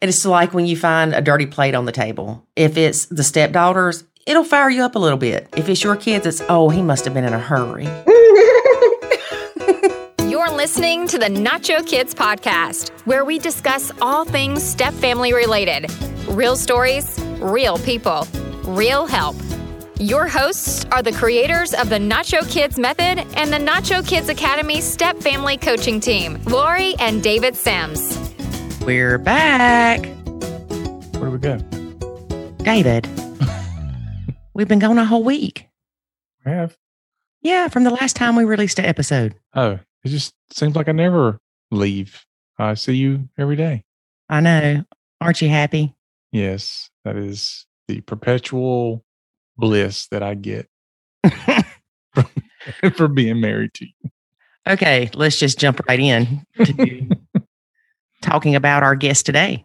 It's like when you find a dirty plate on the table. If it's the stepdaughters, it'll fire you up a little bit. If it's your kids, it's, oh, he must have been in a hurry. You're listening to the Nacho Kids podcast, where we discuss all things step family related real stories, real people, real help. Your hosts are the creators of the Nacho Kids Method and the Nacho Kids Academy Step Family Coaching Team, Lori and David Sims. We're back. Where do we go? David, we've been gone a whole week. We have. Yeah, from the last time we released an episode. Oh, it just seems like I never leave. I see you every day. I know. Aren't you happy? Yes, that is the perpetual bliss that I get for being married to you. Okay, let's just jump right in to talking about our guest today.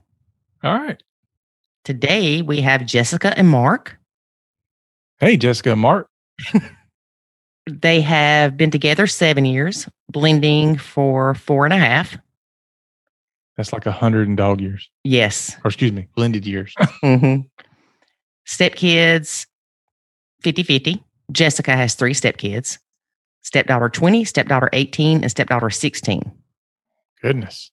All right. Today we have Jessica and Mark. Hey, Jessica and Mark. They have been together seven years, blending for four and a half. That's like a hundred and dog years, Yes. or excuse me, blended years. Mm-hmm. Stepkids 50 50. Jessica has three stepkids stepdaughter 20, stepdaughter 18, and stepdaughter 16. Goodness.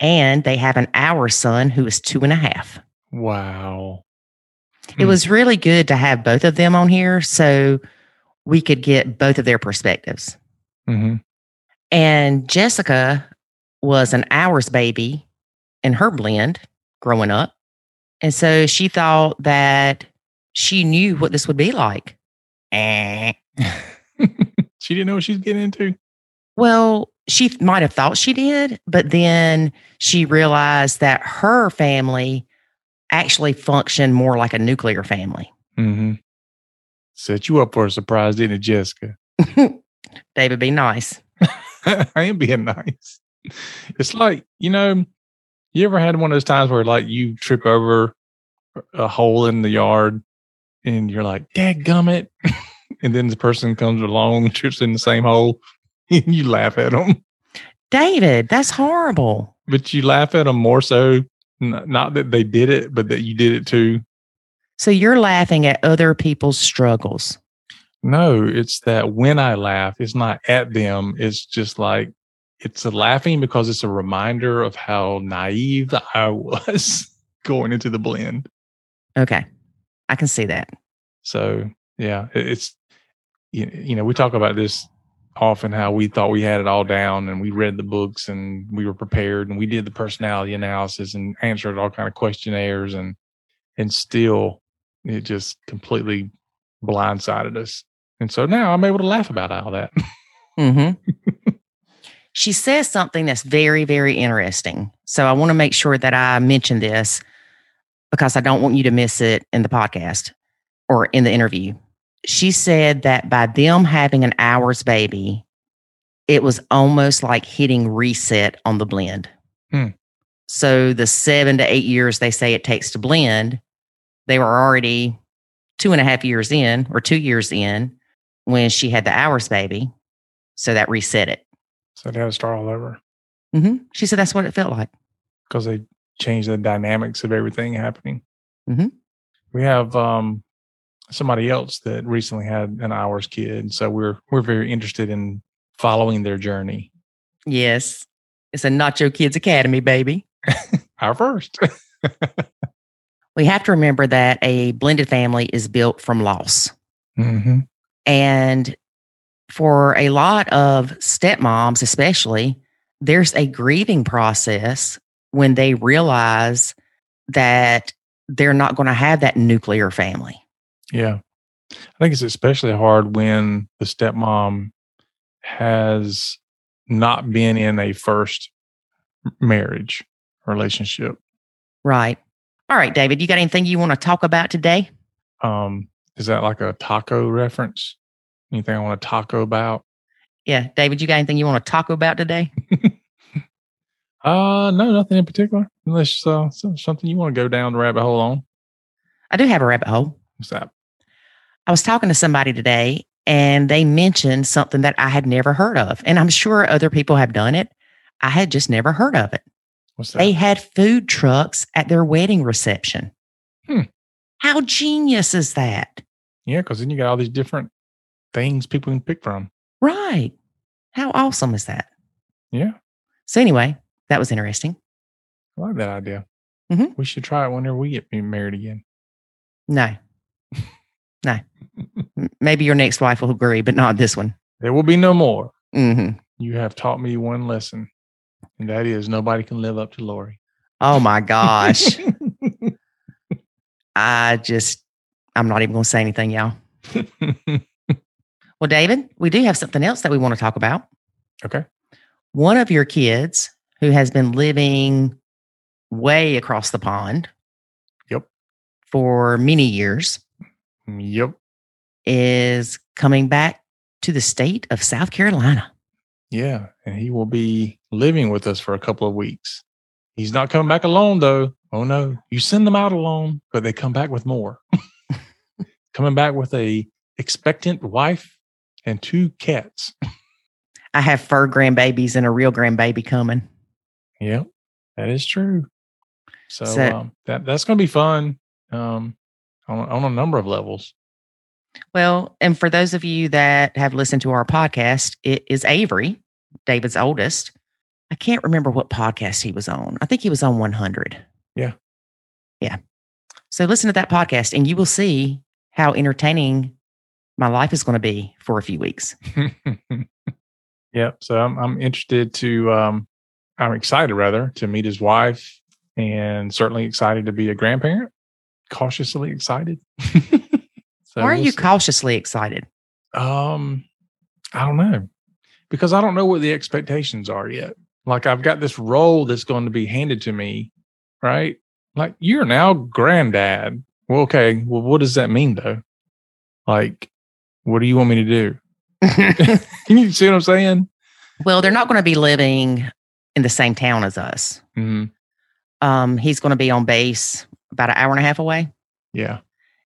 And they have an hour son who is two and a half. Wow. It Hmm. was really good to have both of them on here so we could get both of their perspectives. hmm And Jessica was an ours baby in her blend growing up. And so she thought that she knew what this would be like. She didn't know what she's getting into. Well, she might have thought she did, but then she realized that her family actually functioned more like a nuclear family. hmm Set you up for a surprise, didn't it, Jessica? David, be nice. I am being nice. It's like, you know, you ever had one of those times where like you trip over a hole in the yard and you're like, Dad gummit. and then the person comes along and trips in the same hole you laugh at them. David, that's horrible. But you laugh at them more so, n- not that they did it, but that you did it too. So you're laughing at other people's struggles. No, it's that when I laugh, it's not at them. It's just like, it's a laughing because it's a reminder of how naive I was going into the blend. Okay. I can see that. So yeah, it's you know we talk about this often how we thought we had it all down and we read the books and we were prepared and we did the personality analysis and answered all kind of questionnaires and and still it just completely blindsided us. And so now I'm able to laugh about all that. Mm-hmm. she says something that's very, very interesting. So I want to make sure that I mention this because I don't want you to miss it in the podcast or in the interview. She said that by them having an ours baby, it was almost like hitting reset on the blend. Hmm. So the seven to eight years they say it takes to blend, they were already two and a half years in or two years in when she had the ours baby. So that reset it. so they had to start all over hmm She said that's what it felt like. because they changed the dynamics of everything happening. Mhm. We have um, somebody else that recently had an ours kid, so we're we're very interested in following their journey. Yes. It's a Nacho Kids Academy, baby. Our first, We have to remember that a blended family is built from loss. mm-hmm. And for a lot of stepmoms, especially, there's a grieving process when they realize that they're not going to have that nuclear family. Yeah. I think it's especially hard when the stepmom has not been in a first marriage relationship. Right. All right, David, you got anything you want to talk about today? Um, is that like a taco reference? Anything I want to taco about? Yeah, David, you got anything you want to talk about today? Uh, no, nothing in particular. Unless uh, something you want to go down the rabbit hole on. I do have a rabbit hole. What's that? I was talking to somebody today and they mentioned something that I had never heard of. And I'm sure other people have done it. I had just never heard of it. What's that? They had food trucks at their wedding reception. Hmm. How genius is that? yeah, because then you got all these different things people can pick from. Right. How awesome is that? Yeah, So, anyway, that was interesting. I like that idea. Mhm. We should try it whenever we get married again. No, no. Maybe your next wife will agree, but not this one. There will be no more. hmm You have taught me one lesson, and that is nobody can live up to Lori. Oh my gosh. I just, I'm not even going to say anything, y'all. Well, David, we do have something else that we want to talk about. okay. One of your kids who has been living way across the pond. Yep. For many years Yep. Is coming back to the state of South Carolina. Yeah. And he will be living with us for a couple of weeks. He's not coming back alone, though. Oh, no. You send them out alone, but they come back with more. coming back with a expectant wife and two cats. I have fur grandbabies and a real grandbaby coming. Yep. That is true. So, So- um, that that's going to be fun um, on, on a number of levels. Well, and for those of you that have listened to our podcast, it is Avery, David's oldest. I can't remember what podcast he was on. I think he was on 100. Yeah. Yeah. So listen to that podcast and you will see how entertaining my life is going to be for a few weeks. yep. So I'm I'm interested to um I'm excited rather to meet his wife and certainly excited to be a grandparent. Cautiously excited. so Why are we'll you see. cautiously excited? um I don't know. Because I don't know what the expectations are yet. Like I've got this role that's going to be handed to me, right? Like you're now granddad. Well, okay. Well, what does that mean though? Like, what do you want me to do? Can you see what I'm saying? well, they're not going to be living in the same town as us. hmm Um, he's going to be on base about an hour and a half away. Yeah.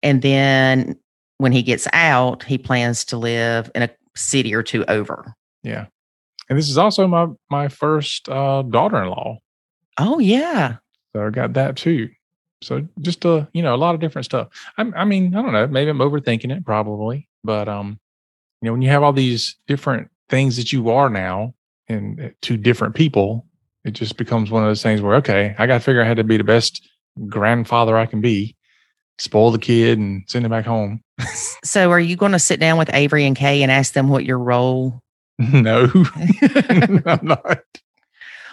And then when he gets out, he plans to live in a city or two over. Yeah. And this is also my my first uh daughter-in-law. Oh, yeah. So I got that too. So just uh, you know, a lot of different stuff. I I mean, I don't know, maybe I'm overthinking it probably, but um you know, when you have all these different things that you are now and uh, to different people, it just becomes one of those things where okay, I got to figure out how to be the best grandfather I can be, spoil the kid and send him back home. So, are you going to sit down with Avery and Kay and ask them what your role? no. I'm not.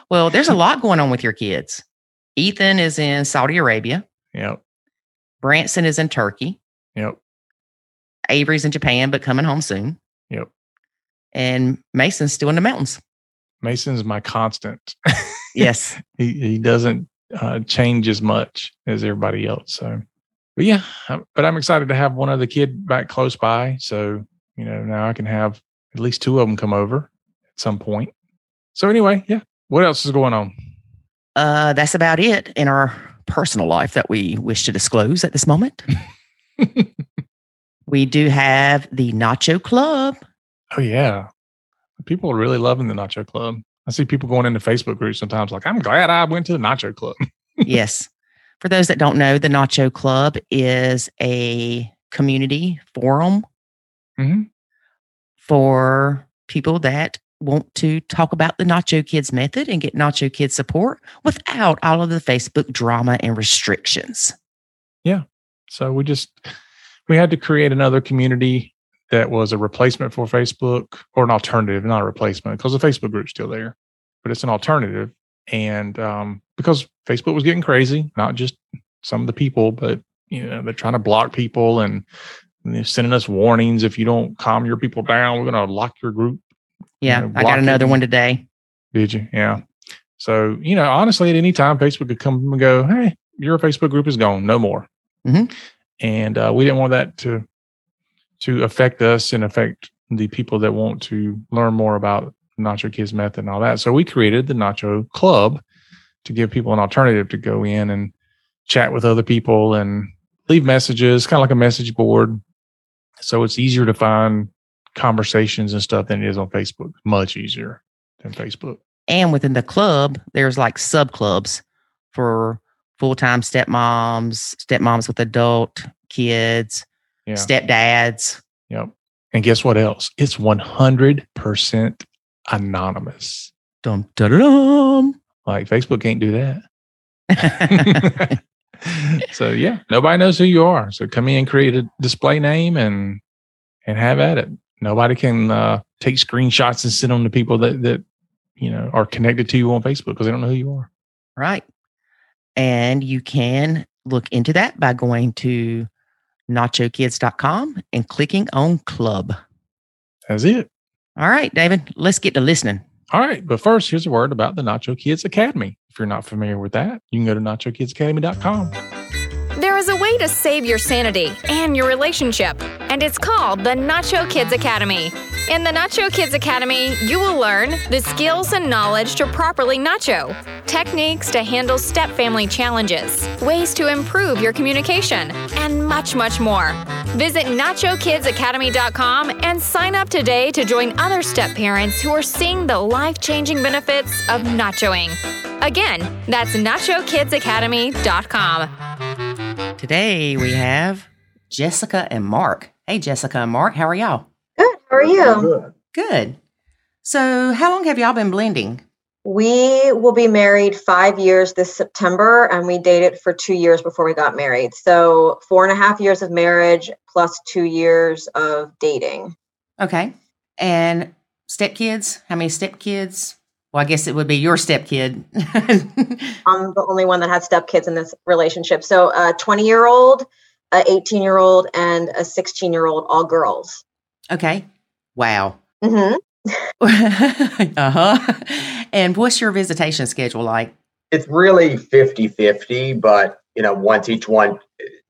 well, there's a lot going on with your kids. Ethan is in Saudi Arabia. Yep. Branson is in Turkey. Yep. Avery's in Japan, but coming home soon. Yep. And Mason's still in the mountains. Mason's my constant. Yes. he he doesn't uh, change as much as everybody else. So, but yeah, but I'm excited to have one other kid back close by. So you know now I can have at least two of them come over at some point. So anyway, yeah. What else is going on? uh, that's about it in our personal life that we wish to disclose at this moment. we do have the Nacho Club. Oh yeah, people are really loving the Nacho Club. I see people going into Facebook groups sometimes like, I'm glad I went to the Nacho Club. yes. For those that don't know, the Nacho Club is a community forum hmm for people that want to talk about the Nacho Kids method and get Nacho Kids support without all of the Facebook drama and restrictions. Yeah. So we just we had to create another community that was a replacement for Facebook or an alternative, not a replacement, because the Facebook group's still there, but it's an alternative. And um, because Facebook was getting crazy, not just some of the people, but you know they're trying to block people and, and they're sending us warnings if you don't calm your people down, we're going to lock your group. Yeah, know, I got another one today. Did you? Yeah. So you know, honestly, at any time, Facebook could come and go, "Hey, your Facebook group is gone, no more." Mhm. And uh, we didn't want that to to affect us and affect the people that want to learn more about Nacho Kids method and all that. So we created the Nacho Club to give people an alternative to go in and chat with other people and leave messages, kind of like a message board. So it's easier to find conversations and stuff than it is on Facebook. Much easier than Facebook. And within the club, there's like sub clubs for full time stepmoms, stepmoms with adult kids, Yeah. stepdads. Yep. And guess what else? It's 100% anonymous. Dum, da, da, dum. Like Facebook can't do that. so yeah, nobody knows who you are. So come in, create a display name, and and have at it. Nobody can uh, take screenshots and send them to people that that you know are connected to you on Facebook because they don't know who you are. right. And you can look into that by going to nachokids.com and clicking on club. That's it. All right, David, let's get to listening. All right, but first, here's a word about the Nacho Kids Academy. If you're not familiar with that, you can go to nachokidsacademy.com. There is a way to save your sanity and your relationship, and it's called the Nacho Kids Academy. In the Nacho Kids Academy, you will learn the skills and knowledge to properly nacho, techniques to handle step family challenges, ways to improve your communication, and much, much more. Visit NachoKidsAcademy.com and sign up today to join other step parents who are seeing the life changing benefits of nachoing. Again, that's NachoKidsAcademy.com. Today we have Jessica and Mark. Hey, Jessica and Mark, how are y'all? Good. How are you? Good. So, how long have y'all been blending? We will be married five years this September, and we dated for two years before we got married. So, four and a half years of marriage plus two years of dating. Okay. And stepkids? How many stepkids? Well, I guess it would be your stepkid. I'm the only one that had stepkids in this relationship. So, a 20 year old, a 18 year old, and a 16 year old, all girls. okay. Wow. hmm uh huh. And what's your visitation schedule like? it's really 50 50 but you know once each one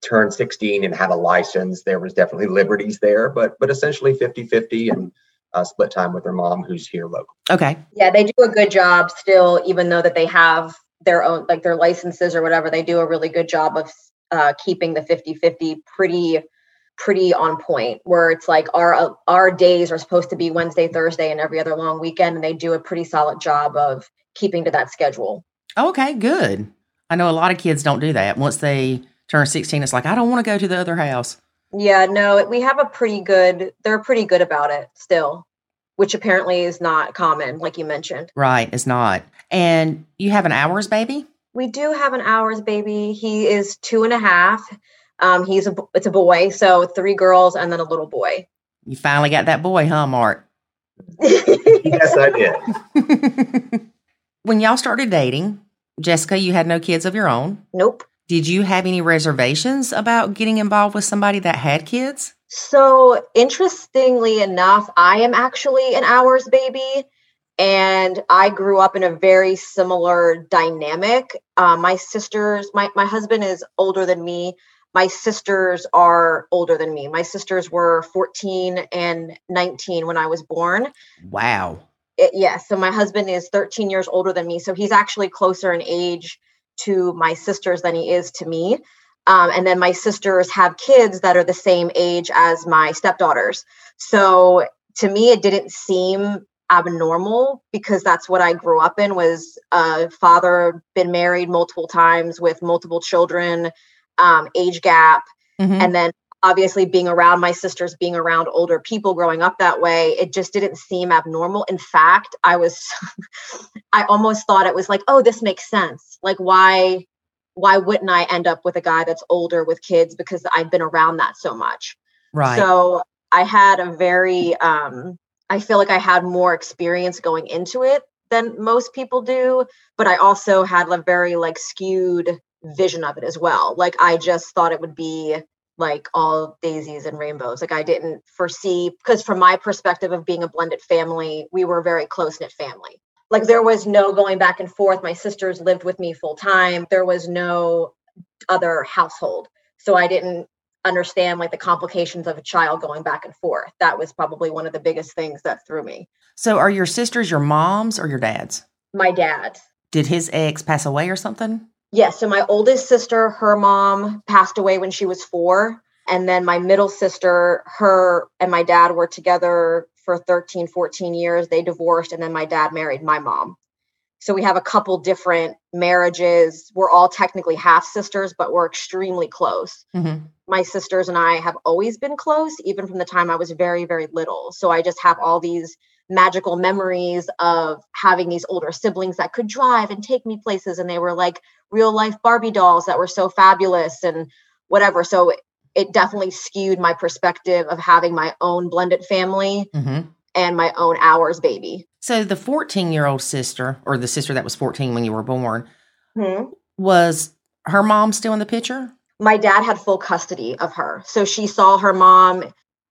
turned 16 and had a license there was definitely liberties there but but essentially 50 50 and uh, split time with their mom who's here local Okay. Yeah, they do a good job still, even though that they have their own, like their licenses or whatever. They do a really good job of uh, keeping the 50 50 pretty pretty on point where it's like our uh, our days are supposed to be Wednesday, Thursday, and every other long weekend, and they do a pretty solid job of keeping to that schedule. Okay, good. I know a lot of kids don't do that. Once they turn 16, it's like, I don't want to go to the other house. Yeah, no, we have a pretty good. They're pretty good about it still, which apparently is not common, like you mentioned. Right. It's not. And you have an ours baby? We do have an ours baby. He is two and a half. Um, he's a b- it's a boy, so three girls and then a little boy. You finally got that boy, huh, Mark? yes i did when y'all started dating, Jessica, you had no kids of your own. nope. Did you have any reservations about getting involved with somebody that had kids? So interestingly enough, I am actually an ours baby, and I grew up in a very similar dynamic. Uh, my sisters, my my husband is older than me. My sisters are older than me. My sisters were 14 and 19 when I was born. Wow. it, yeah, so my husband is 13 years older than me. So he's actually closer in age to my sisters than he is to me. Um, and then my sisters have kids that are the same age as my stepdaughters. So to me, it didn't seem abnormal because that's what I grew up in was a father been married multiple times with multiple children, um, age gap, Mhm. and then obviously being around my sisters being around older people growing up that way it just didn't seem abnormal in fact i was i almost thought it was like oh this makes sense like why why wouldn't i end up with a guy that's older with kids because i've been around that so much right. so i had a very um i feel like i had more experience going into it than most people do but i also had a very like skewed vision of it as well. Like i just thought it would be like all daisies and rainbows. Like i didn't foresee because from my perspective of being a blended family we were a very close knit family. Like there was no going back and forth. My sisters lived with me full time there was no other household. So i didn't understand like the complications of a child going back and forth. That was probably one of the biggest things that threw me. So are your sisters your moms or your dads? my dad. Did his ex pass away or something? Yes. so my oldest sister, her mom passed away when she was four. And then my middle sister, her and my dad were together for 13, 14 years. They divorced. And then my dad married my mom. So we have a couple different marriages. We're all technically half sisters, but we're extremely close. Mm-hmm. My sisters and I have always been close, even from the time I was very, very little. So I just have all these magical memories of having these older siblings that could drive and take me places. And they were like real life Barbie dolls that were so fabulous and whatever. So it definitely skewed my perspective of having my own blended family Mm-hmm. and my own ours baby. So the 14 year old sister, or the sister that was 14 when you were born, Hmm. was her mom still in the picture? My dad had full custody of her. So she saw her mom.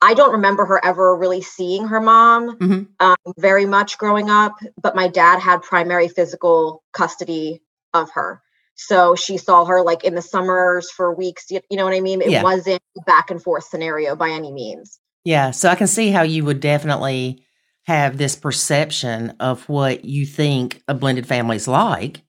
I don't remember her ever really seeing her mom Mhm. um, very much growing up, but my dad had primary physical custody of her. So she saw her like in the summers for weeks. You, you know what I mean? It Yeah. wasn't a back and forth scenario by any means. Yeah. So I can see how you would definitely have this perception of what you think a blended family is like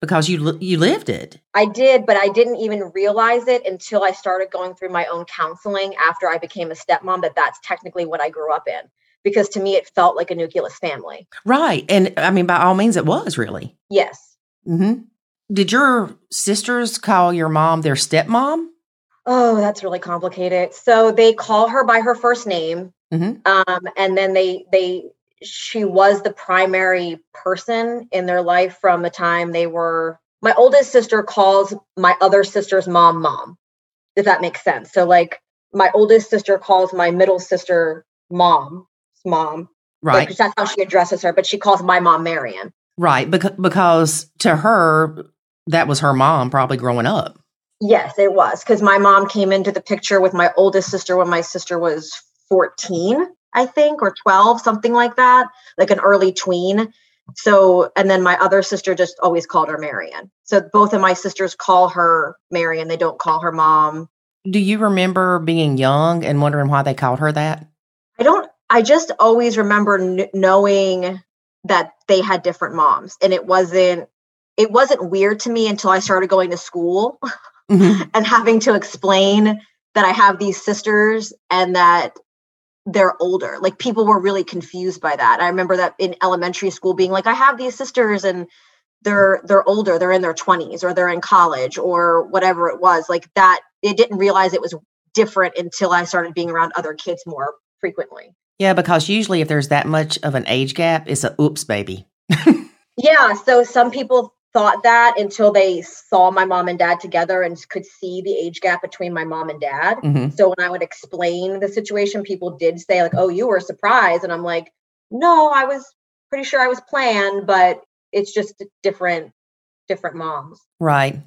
because you li- you lived it. I did, but I didn't even realize it until I started going through my own counseling after I became a stepmom that that's technically what I grew up in. Because to me, it felt like a nucleus family. Right. And I mean, by all means, it was really. Yes. hmm Did your sisters call your mom their stepmom? Oh, that's really complicated. So they call her by her first name, Mhm. um, and then they they she was the primary person in their life from the time they were. My oldest sister calls my other sister's mom mom, if that makes sense. So like my oldest sister calls my middle sister mom mom, Right. like that's how she addresses her. But she calls my mom Marion. Right. Because, because to her, that was her mom probably growing up. Yes, it was because my mom came into the picture with my oldest sister when my sister was 14, I think, or 12, something like that, like an early tween. So, and then my other sister just always called her Marion. So both of my sisters call her Marion. They don't call her mom. Do you remember being young and wondering why they called her that? I don't, I just always remember kn- knowing that they had different moms and it wasn't, it wasn't weird to me until I started going to school Mhm. and having to explain that I have these sisters and that they're older. Like people were really confused by that. I remember that in elementary school being like, I have these sisters and they're they're older, they're in their 20s or they're in college or whatever it was. Like that, it didn't realize it was different until I started being around other kids more frequently. Yeah, because usually if there's that much of an age gap, it's a oops baby. Yeah, so some people thought that until they saw my mom and dad together and could see the age gap between my mom and dad. hmm So when I would explain the situation, people did say like, "Oh, you were surprised," and I'm like, "No, I was pretty sure I was planned, but it's just different, different moms." Right.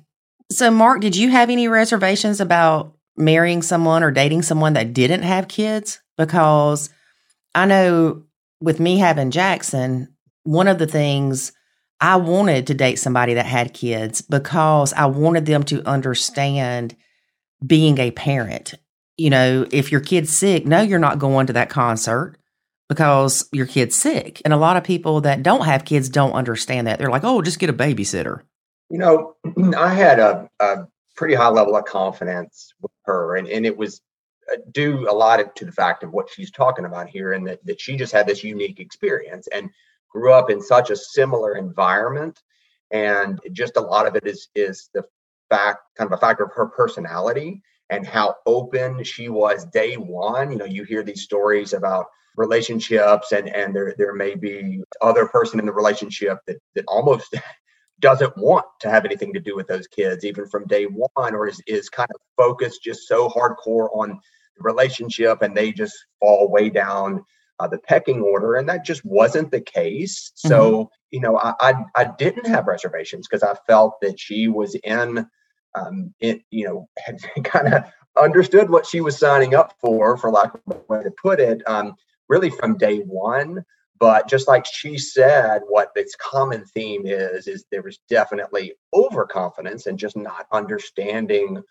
So, Mark, did you have any reservations about marrying someone or dating someone that didn't have kids? Because I know with me having Jackson, one of the things I wanted to date somebody that had kids because I wanted them to understand being a parent. You know, if your kid's sick, no, you're not going to that concert because your kid's sick. And a lot of people that don't have kids don't understand that. They're like, oh, just get a babysitter. You know, I had a, a pretty high level of confidence with her, and, and it was uh, due a lot to the fact of what she's talking about here, and that, that she just had this unique experience and grew up in such a similar environment. And just a lot of it is is the fact, kind of a factor of her personality and how open she was day one. You know, you hear these stories about relationships and and there there may be other person in the relationship that that almost doesn't want to have anything to do with those kids even from day one or is, is kind of focused just so hardcore on the relationship and they just fall way down uh, the pecking order and that just wasn't the case. So you know I, I i didn't have reservations because i felt that she was in um it you know had kind of understood what she was signing up for for lack of a way to put it um really from day one. But just like she said what its common theme is is there was definitely overconfidence and just not understanding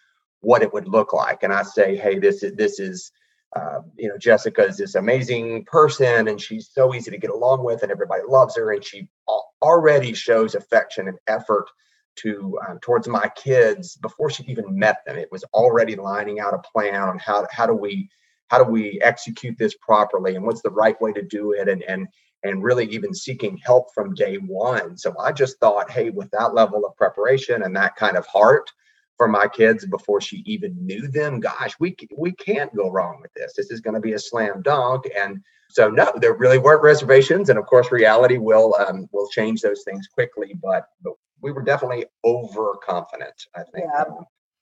what it would look like. And i say hey this is this is uh, you know jessica is this amazing person and she's so easy to get along with and everybody loves her and she already shows affection and effort to um, towards my kids before she even met them it was already lining out a plan on how how do we how do we execute this properly and what's the right way to do it and and and really even seeking help from day one. So I just thought, hey, with that level of preparation and that kind of heart for my kids before she even knew them, gosh, we we can't go wrong with this. This is going to be a slam dunk. And so no, there really weren't reservations, and of course, reality will um, will change those things quickly. But but we were definitely overconfident. I think yeah.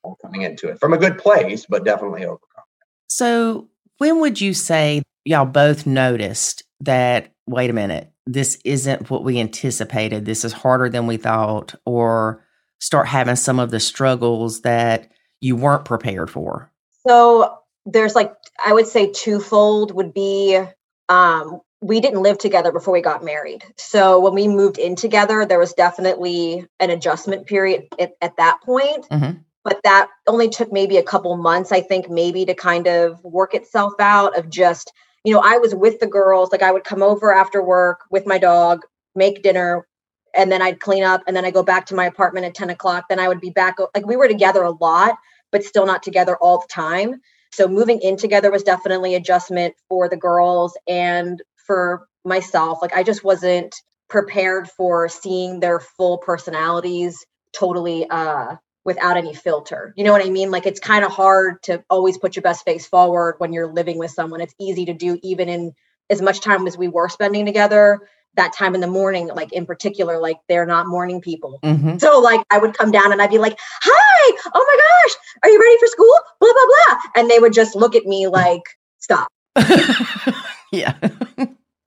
um, coming into it from a good place, but definitely overconfident. So when would you say y'all both noticed that wait a minute, this isn't what we anticipated. This is harder than we thought, or start having some of the struggles that you weren't prepared for? So there's like, I would say twofold would be um, we didn't live together before we got married. So when we moved in together, there was definitely an adjustment period at, at that point. Mm-hmm. But that only took maybe a couple months, I think, maybe to kind of work itself out of just you know, I was with the girls, like I would come over after work with my dog, make dinner, and then I'd clean up, and then I go back to my apartment at 10 o'clock. Then I would be back. Like we were together a lot, but still not together all the time. So moving in together was definitely adjustment for the girls and for myself. Like I just wasn't prepared for seeing their full personalities totally uh without any filter. You know what I mean? Like it's kind of hard to always put your best face forward when you're living with someone. It's easy to do even in as much time as we were spending together. That time in the morning, like in particular, like they're not morning people. Mm-hmm. So like I would come down and I'd be like, "Hi, oh my gosh, are you ready for school?" Blah blah blah, and they would just look at me like, "Stop." yeah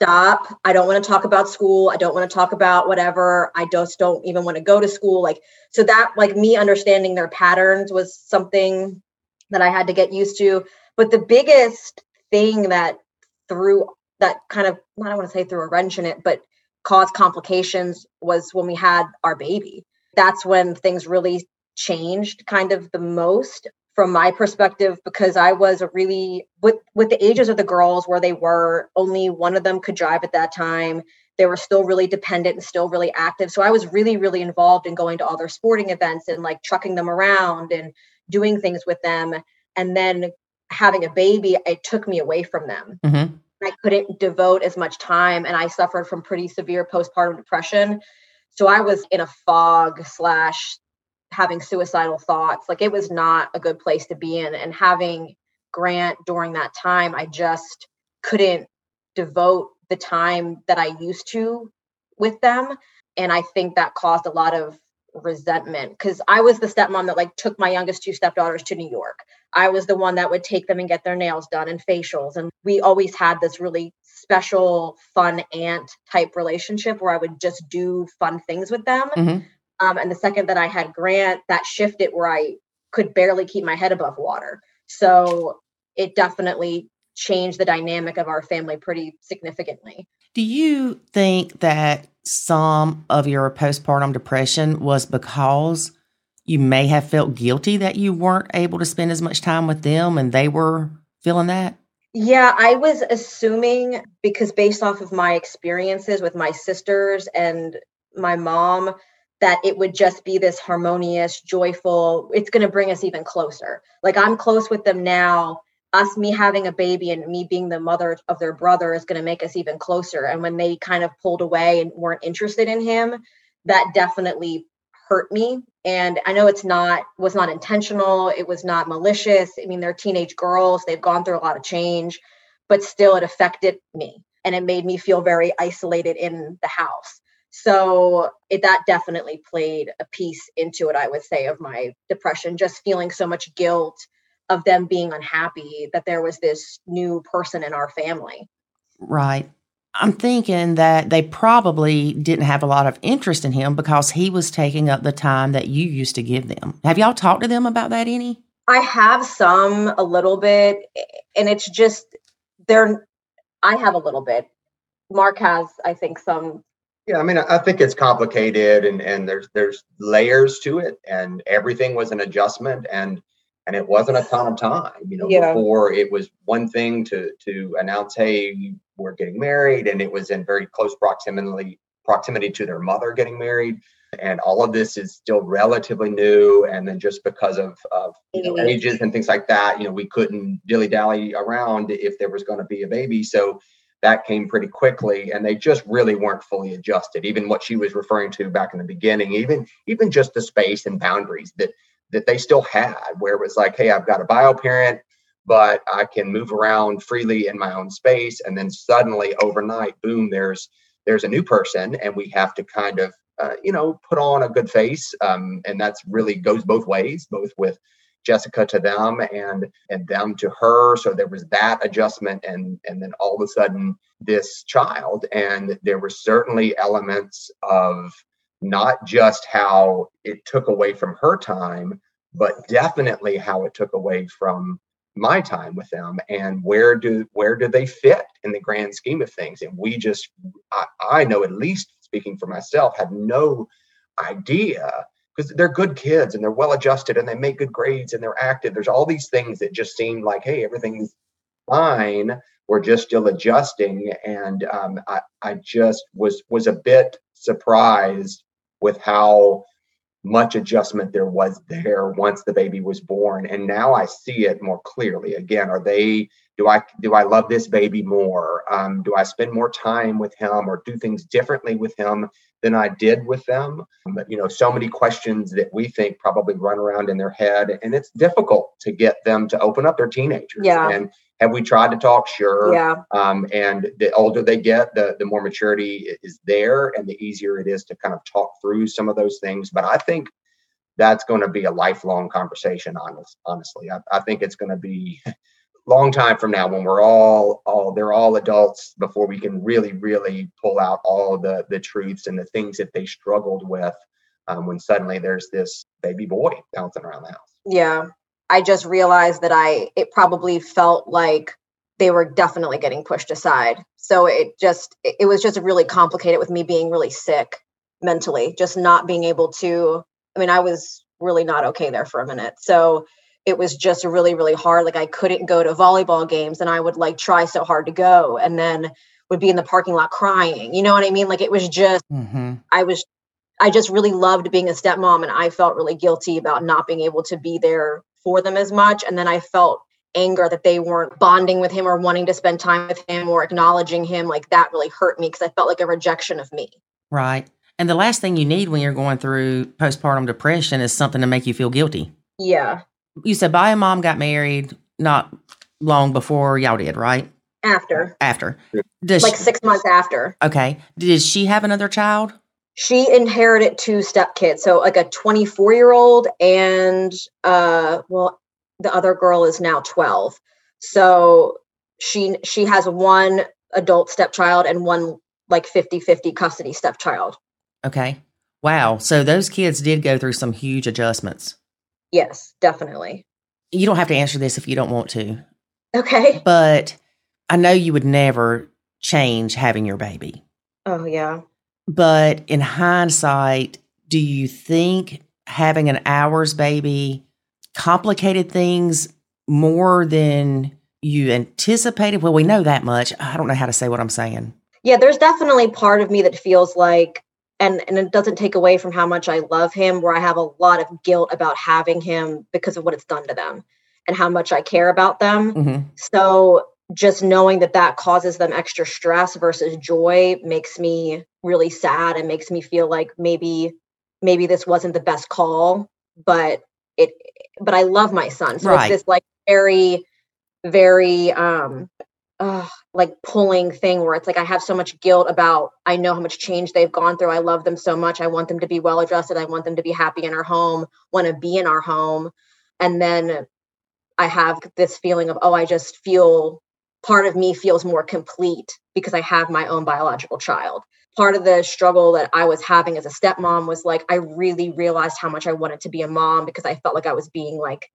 stop. I don't want to talk about school. I don't want to talk about whatever. I just don't even want to go to school. Like, so that, like, me understanding their patterns was something that I had to get used to. But the biggest thing that threw that kind of, I don't want to say threw a wrench in it, but caused complications was when we had our baby. That's when things really changed kind of the most from my perspective because I was a really with with the ages of the girls where they were only one of them could drive at that time they were still really dependent and still really active so I was really really involved in going to all their sporting events and like trucking them around and doing things with them and then having a baby it took me away from them mm-hmm. I couldn't devote as much time and I suffered from pretty severe postpartum depression so I was in a fog slash having suicidal thoughts. Like it was not a good place to be in. And having Grant during that time, I just couldn't devote the time that I used to with them. And I think that caused a lot of resentment because I was the stepmom that like took my youngest two stepdaughters to New York. I was the one that would take them and get their nails done and facials. And we always had this really special, fun aunt type relationship where I would just do fun things with them. Mm-hmm. Um, and the second that I had Grant, that shifted where I could barely keep my head above water. So it definitely changed the dynamic of our family pretty significantly. Do you think that some of your postpartum depression was because you may have felt guilty that you weren't able to spend as much time with them and they were feeling that? Yeah, I was assuming because based off of my experiences with my sisters and my mom, that it would just be this harmonious, joyful, it's going to bring us even closer. Like I'm close with them now. Us, me having a baby and me being the mother of their brother is going to make us even closer. And when they kind of pulled away and weren't interested in him, that definitely hurt me. And I know it's not, was not intentional. It was not malicious. I mean, they're teenage girls, they've gone through a lot of change, but still it affected me. And it made me feel very isolated in the house so it, that definitely played a piece into it i would say of my depression just feeling so much guilt of them being unhappy that there was this new person in our family. Right. I'm thinking that they probably didn't have a lot of interest in him because he was taking up the time that you used to give them. Have y'all talked to them about that any? I have some a little bit and it's just they're i have a little bit. Mark has i think some. Yeah, I mean, I think it's complicated, and and there's there's layers to it, and everything was an adjustment, and and it wasn't a ton of time. You know, yeah. before it was one thing to to announce, hey, we're getting married, and it was in very close proximity proximity to their mother getting married, and all of this is still relatively new. And then just because of of you know, ages and things like that, you know, we couldn't dilly dally around if there was going to be a baby, so that came pretty quickly and they just really weren't fully adjusted even what she was referring to back in the beginning even even just the space and boundaries that that they still had where it was like hey i've got a bio parent but i can move around freely in my own space and then suddenly overnight boom there's there's a new person and we have to kind of uh, you know put on a good face um, and that's really goes both ways both with Jessica to them and and them to her. So there was that adjustment and and then all of a sudden this child. And there were certainly elements of not just how it took away from her time, but definitely how it took away from my time with them and where do where do they fit in the grand scheme of things and we just I, I know at least speaking for myself had no idea because they're good kids and they're well adjusted and they make good grades and they're active. There's all these things that just seem like, hey, everything's fine. We're just still adjusting, and um, I, I just was was a bit surprised with how much adjustment there was there once the baby was born. And now i see it more clearly. Again are they do i do i love this baby more? Um, do i spend more time with him or do things differently with him than i did with them? But you know so many questions that we think probably run around in their head and it's difficult to get them to open up their teenagers. Yeah. And have we tried to talk? Sure. Yeah. Um, and the older they get the the more maturity is there and the easier it is to kind of talk through some of those things. But i think that's going to be a lifelong conversation honest, honestly. I, I think it's going to be long time from now when we're all all they're all adults before we can really really pull out all the the truths and the things that they struggled with um, when suddenly there's this baby boy bouncing around the house yeah I just realized that I it probably felt like they were definitely getting pushed aside. So it just it was just really complicated with me being really sick mentally, just not being able to I mean, I was really not okay there for a minute. So it was just really really hard like I couldn't go to volleyball games and I would like try so hard to go and then would be in the parking lot crying. You know what I mean? Like it was just Mm-hmm. I was I just really loved being a stepmom and I felt really guilty about not being able to be there for them as much. And then I felt anger that they weren't bonding with him or wanting to spend time with him or acknowledging him. Like that really hurt me because I felt like a rejection of me. Right. And the last thing you need when you're going through postpartum depression is something to make you feel guilty. Yeah. You said bio mom got married not long before y'all did, right? After, After. Does like she, six months after, okay. Did she have another child? she inherited two stepkids. So like a 24 year old and uh well, the other girl is now 12. So she she has one adult stepchild and one like 50-50 custody stepchild. Okay. Wow. So those kids did go through some huge adjustments. Yes, definitely. You don't have to answer this if you don't want to, Okay. but I know you would never change having your baby. Oh yeah. But in hindsight, do you think having an ours baby complicated things more than you anticipated? Well, we know that much. I don't know how to say what I'm saying. Yeah, there's definitely part of me that feels like and and it doesn't take away from how much I love him where I have a lot of guilt about having him because of what it's done to them and how much I care about them. hmm So just knowing that that causes them extra stress versus joy makes me really sad and makes me feel like maybe maybe this wasn't the best call, but it but I love my son. So Right. it's this like very very um uh, like pulling thing where it's like I have so much guilt about I know how much change they've gone through. I love them so much. I want them to be well adjusted. I want them to be happy in our home, want to be in our home. And then I have this feeling of, oh, I just feel part of me feels more complete because I have my own biological child. Part of the struggle that I was having as a stepmom was like, I really realized how much I wanted to be a mom because I felt like I was being like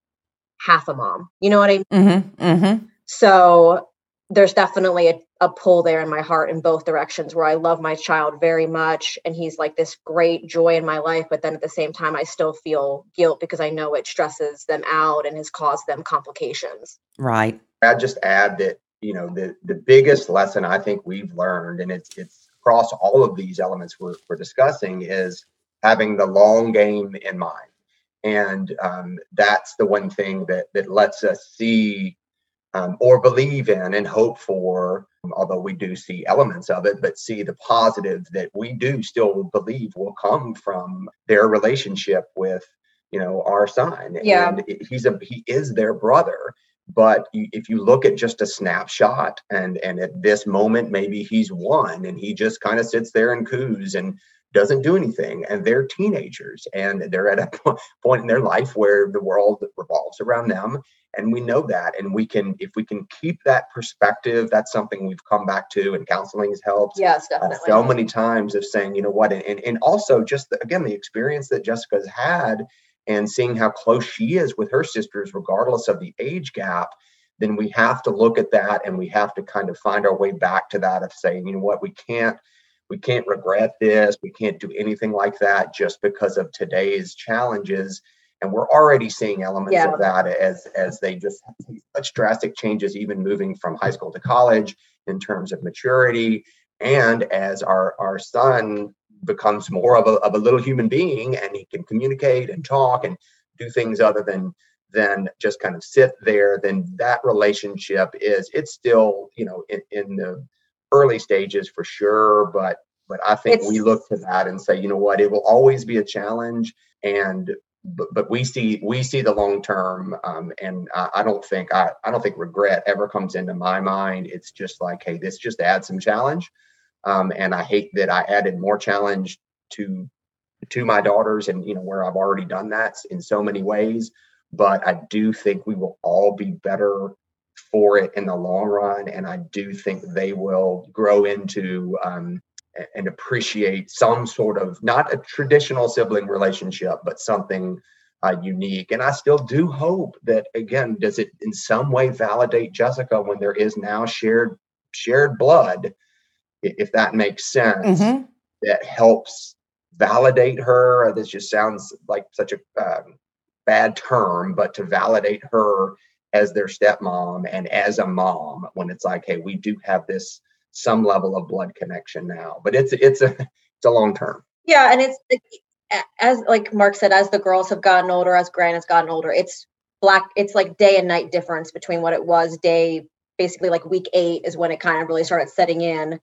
half a mom. You know what I mean? hmm hmm So there's definitely a, a pull there in my heart in both directions where I love my child very much and he's like this great joy in my life. But then at the same time, I still feel guilt because I know it stresses them out and has caused them complications. Right. I'd just add that you know the the biggest lesson I think we've learned, and it's it's across all of these elements we're, we're discussing, is having the long game in mind, and um, that's the one thing that that lets us see um, or believe in and hope for, although we do see elements of it, but see the positive that we do still believe will come from their relationship with, you know, our son. Yeah. And he's a he is their brother. But if you look at just a snapshot, and and at this moment maybe he's one, and he just kind of sits there and coos and doesn't do anything and they're teenagers and they're at a point in their life where the world revolves around them and we know that and we can if we can keep that perspective that's something we've come back to and counseling has helped yes uh, definitely. so many times of saying you know what? And, and, and also just the, again the experience that jessica's had and seeing how close she is with her sisters regardless of the age gap then we have to look at that and we have to kind of find our way back to that of saying you know what? We can't we can't regret this. We can't do anything like that just because of today's challenges. And we're already seeing elements Yeah. of that as as they just see such drastic changes even moving from high school to college in terms of maturity. And as our our son becomes more of a, of a little human being and he can communicate and talk and do things other than than just kind of sit there then that relationship is it's still you know in, in the early stages for sure but but i think we look to that and say you know what it will always be a challenge and but, but we see we see the long term um, and I, I don't think I, I don't think regret ever comes into my mind. It's just like hey this just adds some challenge um, and i hate that i added more challenge to to my daughters and you know where i've already done that in so many ways but i do think we will all be better for it in the long run and i do think they will grow into um, and appreciate some sort of not a traditional sibling relationship but something uh, unique and i still do hope that again does it in some way validate jessica when there is now shared shared blood if that makes sense hmm that helps validate her. This just sounds like such a um, bad term, but to validate her as their stepmom and as a mom when it's like, hey, we do have this some level of blood connection now. But it's it's a it's a long term. Yeah, and it's as like Mark said, as the girls have gotten older, as Grant has gotten older, it's black. It's like day and night difference between what it was day, basically like week eight is when it kind of really started setting in,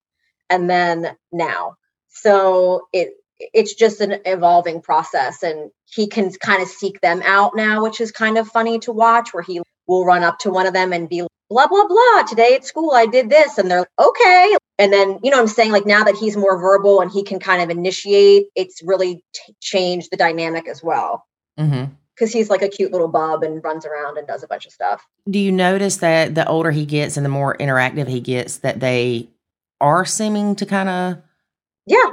and then now. So it it's just an evolving process, and he can kind of seek them out now, which is kind of funny to watch. Where he will run up to one of them and be blah blah blah. Today at school, I did this, and they're like, okay, and then you know what i'm saying? Like now that he's more verbal and he can kind of initiate it's really t- changed the dynamic as well. Mm-hmm. Because he's like a cute little bub and runs around and does a bunch of stuff. Do you notice that the older he gets and the more interactive he gets, that they are seeming to kind of yeah.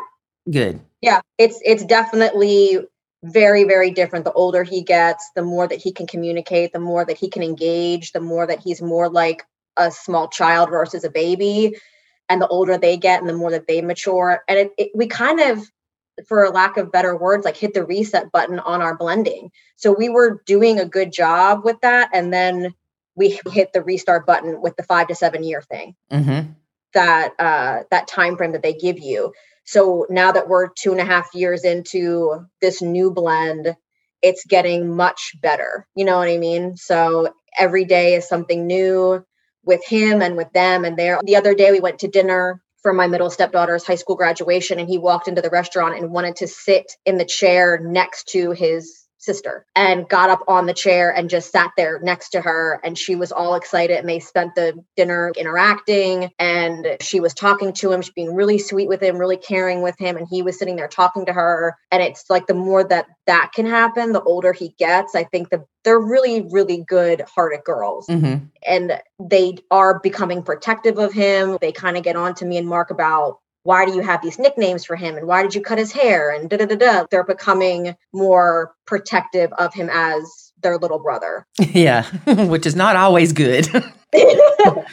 Good? yeah. It's it's definitely very very different the older he gets the more that he can communicate the more that he can engage the more that he's more like a small child versus a baby. And the older they get and the more that they mature. And it, it, we kind of for lack of better words like hit the reset button on our blending. So we were doing a good job with that. And then we hit the restart button with the five to seven year thing hmm that uh that time frame that they give you so now that we're two and a half years into this new blend it's getting much better. You know what i mean? So every day is something new with him and with them and there the other day we went to dinner for my middle stepdaughter's high school graduation and he walked into the restaurant and wanted to sit in the chair next to his sister and got up on the chair and just sat there next to her. And she was all excited and they spent the dinner interacting and she was talking to him she's being really sweet with him really caring with him. And he was sitting there talking to her. And it's like the more that that can happen the older he gets i think the they're really really good hearted girls. Hmm and they are becoming protective of him. They kind of get on to me and Mark about why do you have these nicknames for him and why did you cut his hair and da da da da. They're becoming more protective of him as their little brother. Yeah, which is not always good. well,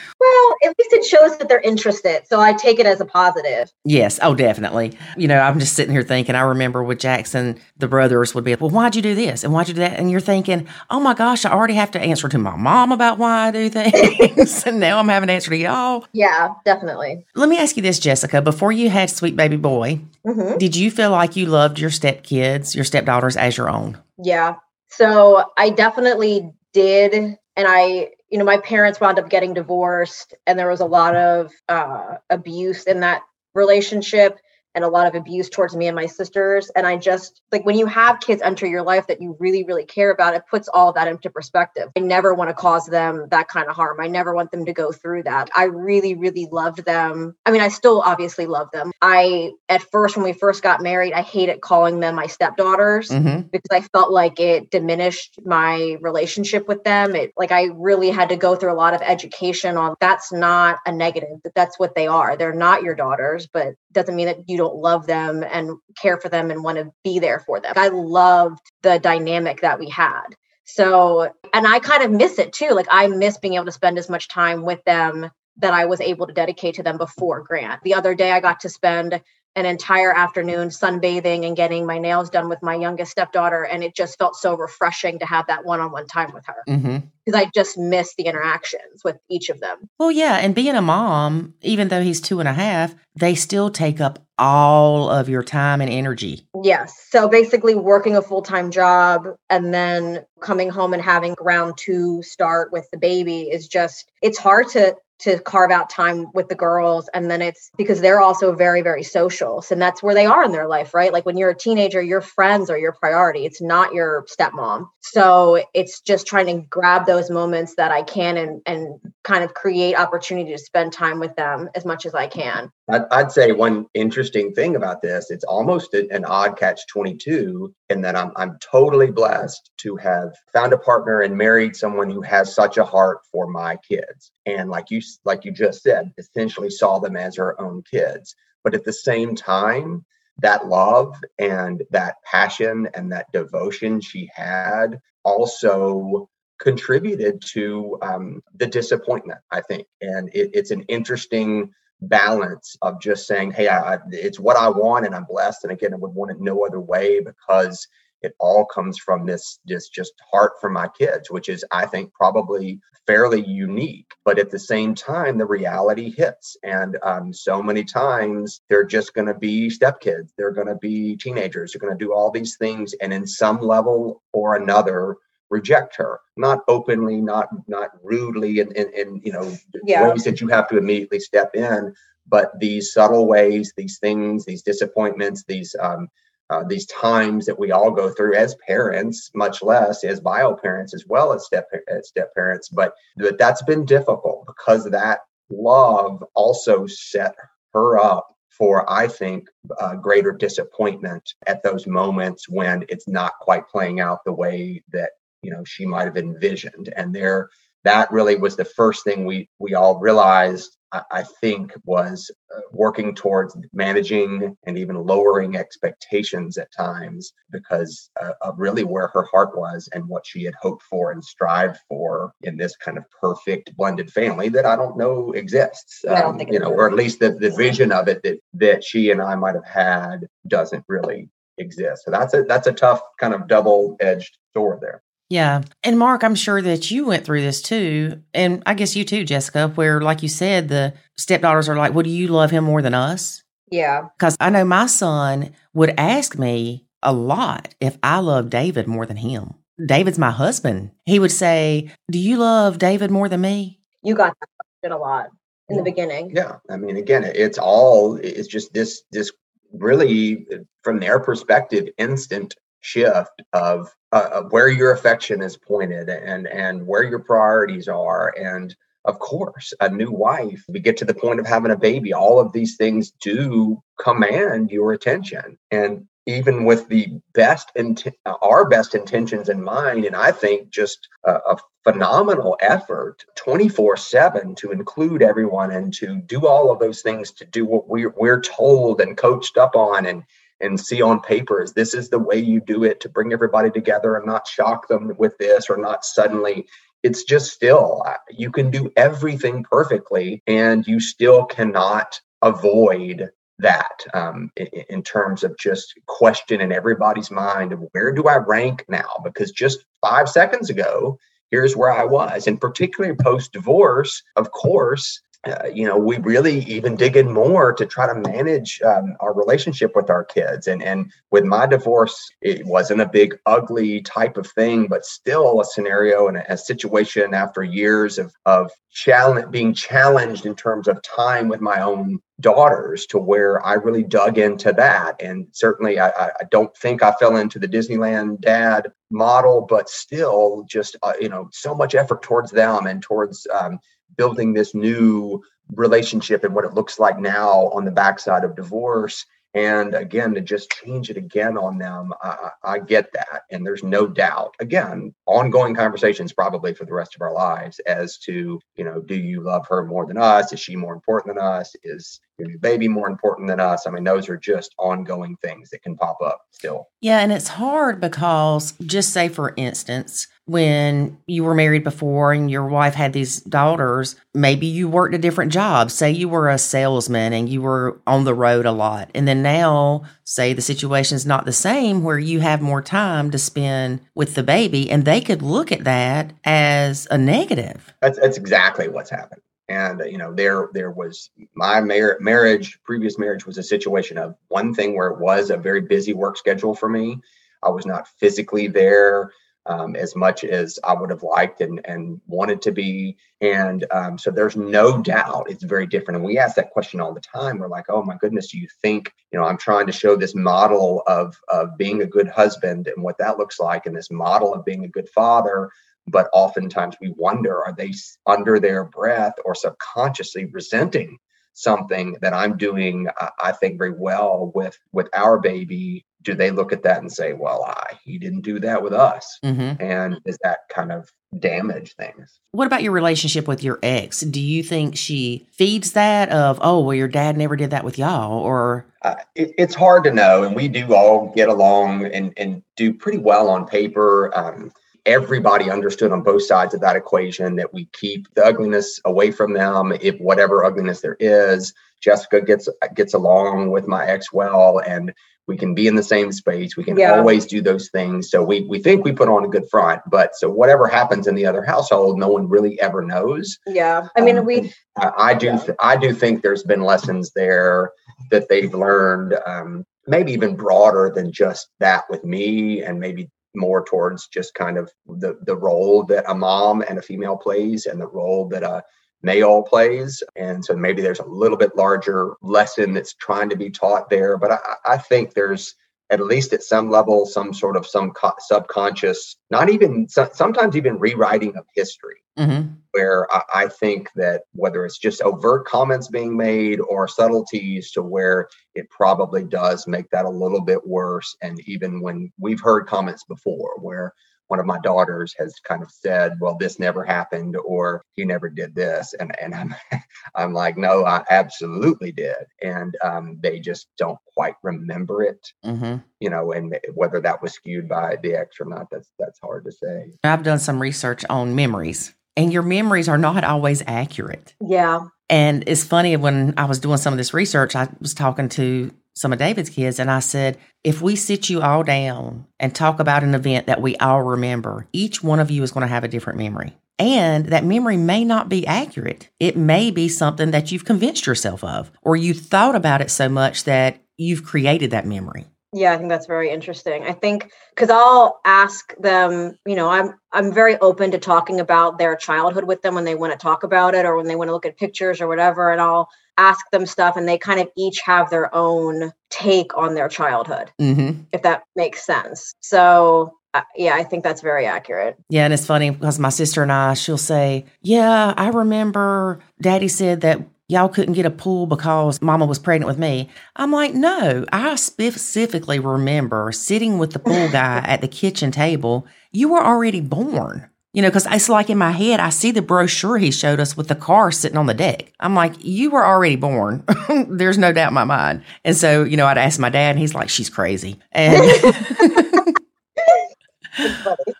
at least it shows that they're interested. So I take it as a positive. yes, oh, definitely. You know, I'm just sitting here thinking. I remember with Jackson, the brothers would be, "Well, why'd you do this and why'd you do that?" And you're thinking, "Oh my gosh, I already have to answer to my mom about why I do things, and now I'm having to answer to y'all." Yeah, definitely. Let me ask you this, Jessica. Before you had sweet baby boy, hmm did you feel like you loved your stepkids, your stepdaughters, as your own? Yeah. So I definitely did. And I, you know, my parents wound up getting divorced, and there was a lot of uh, abuse in that relationship and a lot of abuse towards me and my sisters. And I just like when you have kids enter your life that you really, really care about, it puts all of that into perspective. I never want to cause them that kind of harm. I never want them to go through that. I really, really loved them. I mean, I still obviously love them. I, at first, when we first got married, I hated calling them my stepdaughters mm-hmm. because I felt like it diminished my relationship with them. It like I really had to go through a lot of education on that's not a negative, that that's what they are. They're not your daughters, but doesn't mean that you don't love them and care for them and want to be there for them. I loved the dynamic that we had. So, and I kind of miss it too. Like, I miss being able to spend as much time with them that I was able to dedicate to them before Grant. The other day, I got to spend an entire afternoon sunbathing and getting my nails done with my youngest stepdaughter. And it just felt so refreshing to have that one on one time with her. Because mm-hmm. I just miss the interactions with each of them. Well, yeah. And being a mom, even though he's two and a half, they still take up all of your time and energy. Yes. So basically, working a full time job and then coming home and having round two start with the baby is just, it's hard to to carve out time with the girls and then it's because they're also very very social. So that's where they are in their life right? Like when you're a teenager your friends are your priority. It's not your stepmom. So it's just trying to grab those moments that i can and and kind of create opportunity to spend time with them as much as i can. I'd, I'd say one interesting thing about this it's almost an odd catch 22 in that I'm, I'm totally blessed to have found a partner and married someone who has such a heart for my kids. And like you like you just said essentially saw them as her own kids. But at the same time that love and that passion and that devotion she had also contributed to um, the disappointment i think. And it, it's an interesting balance of just saying hey I, it's what i want and i'm blessed. And again i would want it no other way because it all comes from this this just heart for my kids which is i think probably fairly unique. But at the same time the reality hits. And um, so many times they're just going to be stepkids. They're going to be teenagers. They're going to do all these things. And in some level or another reject her not openly not not rudely and in, in, in, you know yeah. ways that you have to immediately step in but these subtle ways these things these disappointments these um, uh, these times that we all go through as parents, much less as bio parents as well as step as step parents. But but that's been difficult because that love also set her up for I think uh, greater disappointment at those moments when it's not quite playing out the way that you know she might have envisioned. And there, that really was the first thing we we all realized I think was uh, working towards managing and even lowering expectations at times because uh, of really where her heart was and what she had hoped for and strived for in this kind of perfect blended family that I don't know exists. Um, I don't think you know, or at least the, the vision of it that that she and I might have had doesn't really exist. So that's a that's a tough kind of double edged sword there. Yeah. And Mark, I'm sure that you went through this too. And I guess you too, Jessica, where, like you said, the stepdaughters are like, well, do you love him more than us? Yeah. Because I know my son would ask me a lot if I love David more than him. David's my husband. He would say, Do you love David more than me? You got that question a lot in the beginning. Yeah. I mean, again, it's all, it's just this, this really, from their perspective, instant shift of, uh, where your affection is pointed and and where your priorities are. And of course a new wife we get to the point of having a baby. All of these things do command your attention. And even with the best int- our best intentions in mind and i think just a, a phenomenal effort 24 7 to include everyone and to do all of those things to do what we're, we're told and coached up on and and see on paper is this is the way you do it to bring everybody together and not shock them with this or not suddenly it's just still uh, you can do everything perfectly and you still cannot avoid that um, in, in, terms of just question in everybody's mind of where do I rank now? Because just five seconds ago, here's where I was. And particularly post divorce, of course, uh, you know, we really even dig in more to try to manage um, our relationship with our kids. And and with my divorce, it wasn't a big ugly type of thing, but still a scenario and a, a situation after years of of challenge being challenged in terms of time with my own daughters to where I really dug into that. And certainly, I, I don't think I fell into the Disneyland dad model, but still, just uh, you know, so much effort towards them and towards um, building this new relationship and what it looks like now on the backside of divorce. And again to just change it again on them I, I, get that. And there's no doubt again ongoing conversations probably for the rest of our lives as to you know do you love her more than us? Is she more important than us? Is your baby more important than us? I mean those are just ongoing things that can pop up still. Yeah and it's hard because just say for instance when you were married before and your wife had these daughters, maybe you worked a different job. Say you were a salesman and you were on the road a lot. And then now, say the situation is not the same where you have more time to spend with the baby, and they could look at that as a negative. That's, that's exactly what's happened. And you know, there there was my mar- marriage, previous marriage was a situation of one thing where it was a very busy work schedule for me. I was not physically there um, as much as I would have liked and, and wanted to be. And um, so there's no doubt it's very different. And we ask that question all the time. We're like, oh my goodness, do you think, you know, I'm trying to show this model of, of being a good husband and what that looks like, and this model of being a good father. But oftentimes we wonder, are they under their breath or subconsciously resenting something that I'm doing, I think very well with with our baby do they look at that and say, well, I, he didn't do that with us? Mm-hmm. And does that kind of damage things? What about your relationship with your ex? Do you think she feeds that of, oh, well, your dad never did that with y'all? Or uh, it, it's hard to know. And we do all get along and, and do pretty well on paper. Um, everybody understood on both sides of that equation that we keep the ugliness away from them if whatever ugliness there is jessica gets gets along with my ex well and we can be in the same space we can yeah. always do those things so we we think we put on a good front but so whatever happens in the other household no one really ever knows yeah i mean um, we I, I, do yeah. i do think there's been lessons there that they've learned um, maybe even broader than just that with me and maybe more towards just kind of the the role that a mom and a female plays and the role that a male plays. And so maybe there's a little bit larger lesson that's trying to be taught there. But I, I think there's at least at some level some sort of some co- subconscious, not even sometimes even rewriting of history. Mm-hmm. Where I, I think that whether it's just overt comments being made or subtleties to where it probably does make that a little bit worse. And even when we've heard comments before where one of my daughters has kind of said, "Well, this never happened," or "He never did this," and and I'm I'm like, "No, I absolutely did," and um, they just don't quite remember it, mm-hmm. you know, and whether that was skewed by the ex or not, that's that's hard to say. I've done some research on memories, and your memories are not always accurate. Yeah. And it's funny when I was doing some of this research, I was talking to some of David's kids, and I said, if we sit you all down and talk about an event that we all remember, each one of you is going to have a different memory. And that memory may not be accurate. It may be something that you've convinced yourself of, or you thought about it so much that you've created that memory. Yeah, I think that's very interesting. I think because I'll ask them, you know, I'm I'm very open to talking about their childhood with them when they want to talk about it or when they want to look at pictures or whatever, and I'll ask them stuff and they kind of each have their own take on their childhood mm-hmm. if that makes sense so uh, yeah i think that's very accurate yeah and it's funny because my sister and i she'll say yeah i remember daddy said that y'all couldn't get a pool because mama was pregnant with me. I'm like, no, I specifically remember sitting with the pool guy at the kitchen table. You were already born. You know, because it's like in my head, I see the brochure he showed us with the car sitting on the deck. I'm like, you were already born. There's no doubt in my mind. And so, you know, I'd ask my dad, and he's like, she's crazy. And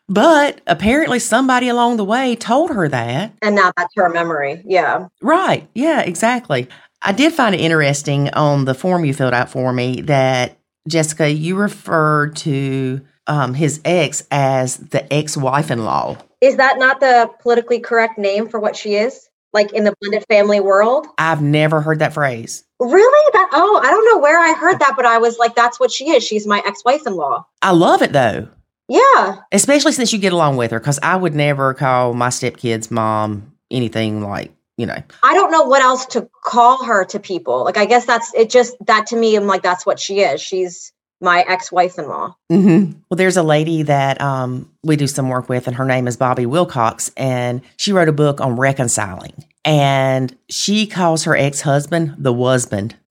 but apparently, somebody along the way told her that. And now that's her memory. Yeah. Right. Yeah, exactly. I did find it interesting on the form you filled out for me that Jessica, you referred to um, his ex as the ex wife in law. Is that not the politically correct name for what she is? like in the blended family world. I've never heard that phrase. Really? That oh, I don't know where I heard that, but I was like, that's what she is. She's my ex-wife-in-law. I love it though. Yeah. Especially since you get along with her, because I would never call my stepkid's mom anything like, you know. I don't know what else to call her to people. Like I guess that's it just that to me, I'm like, that's what she is. She's my ex-wife-in-law. Mm-hmm. Well, there's a lady that um, we do some work with, and her name is Bobby Wilcox, and she wrote a book on reconciling, and she calls her ex-husband the husband.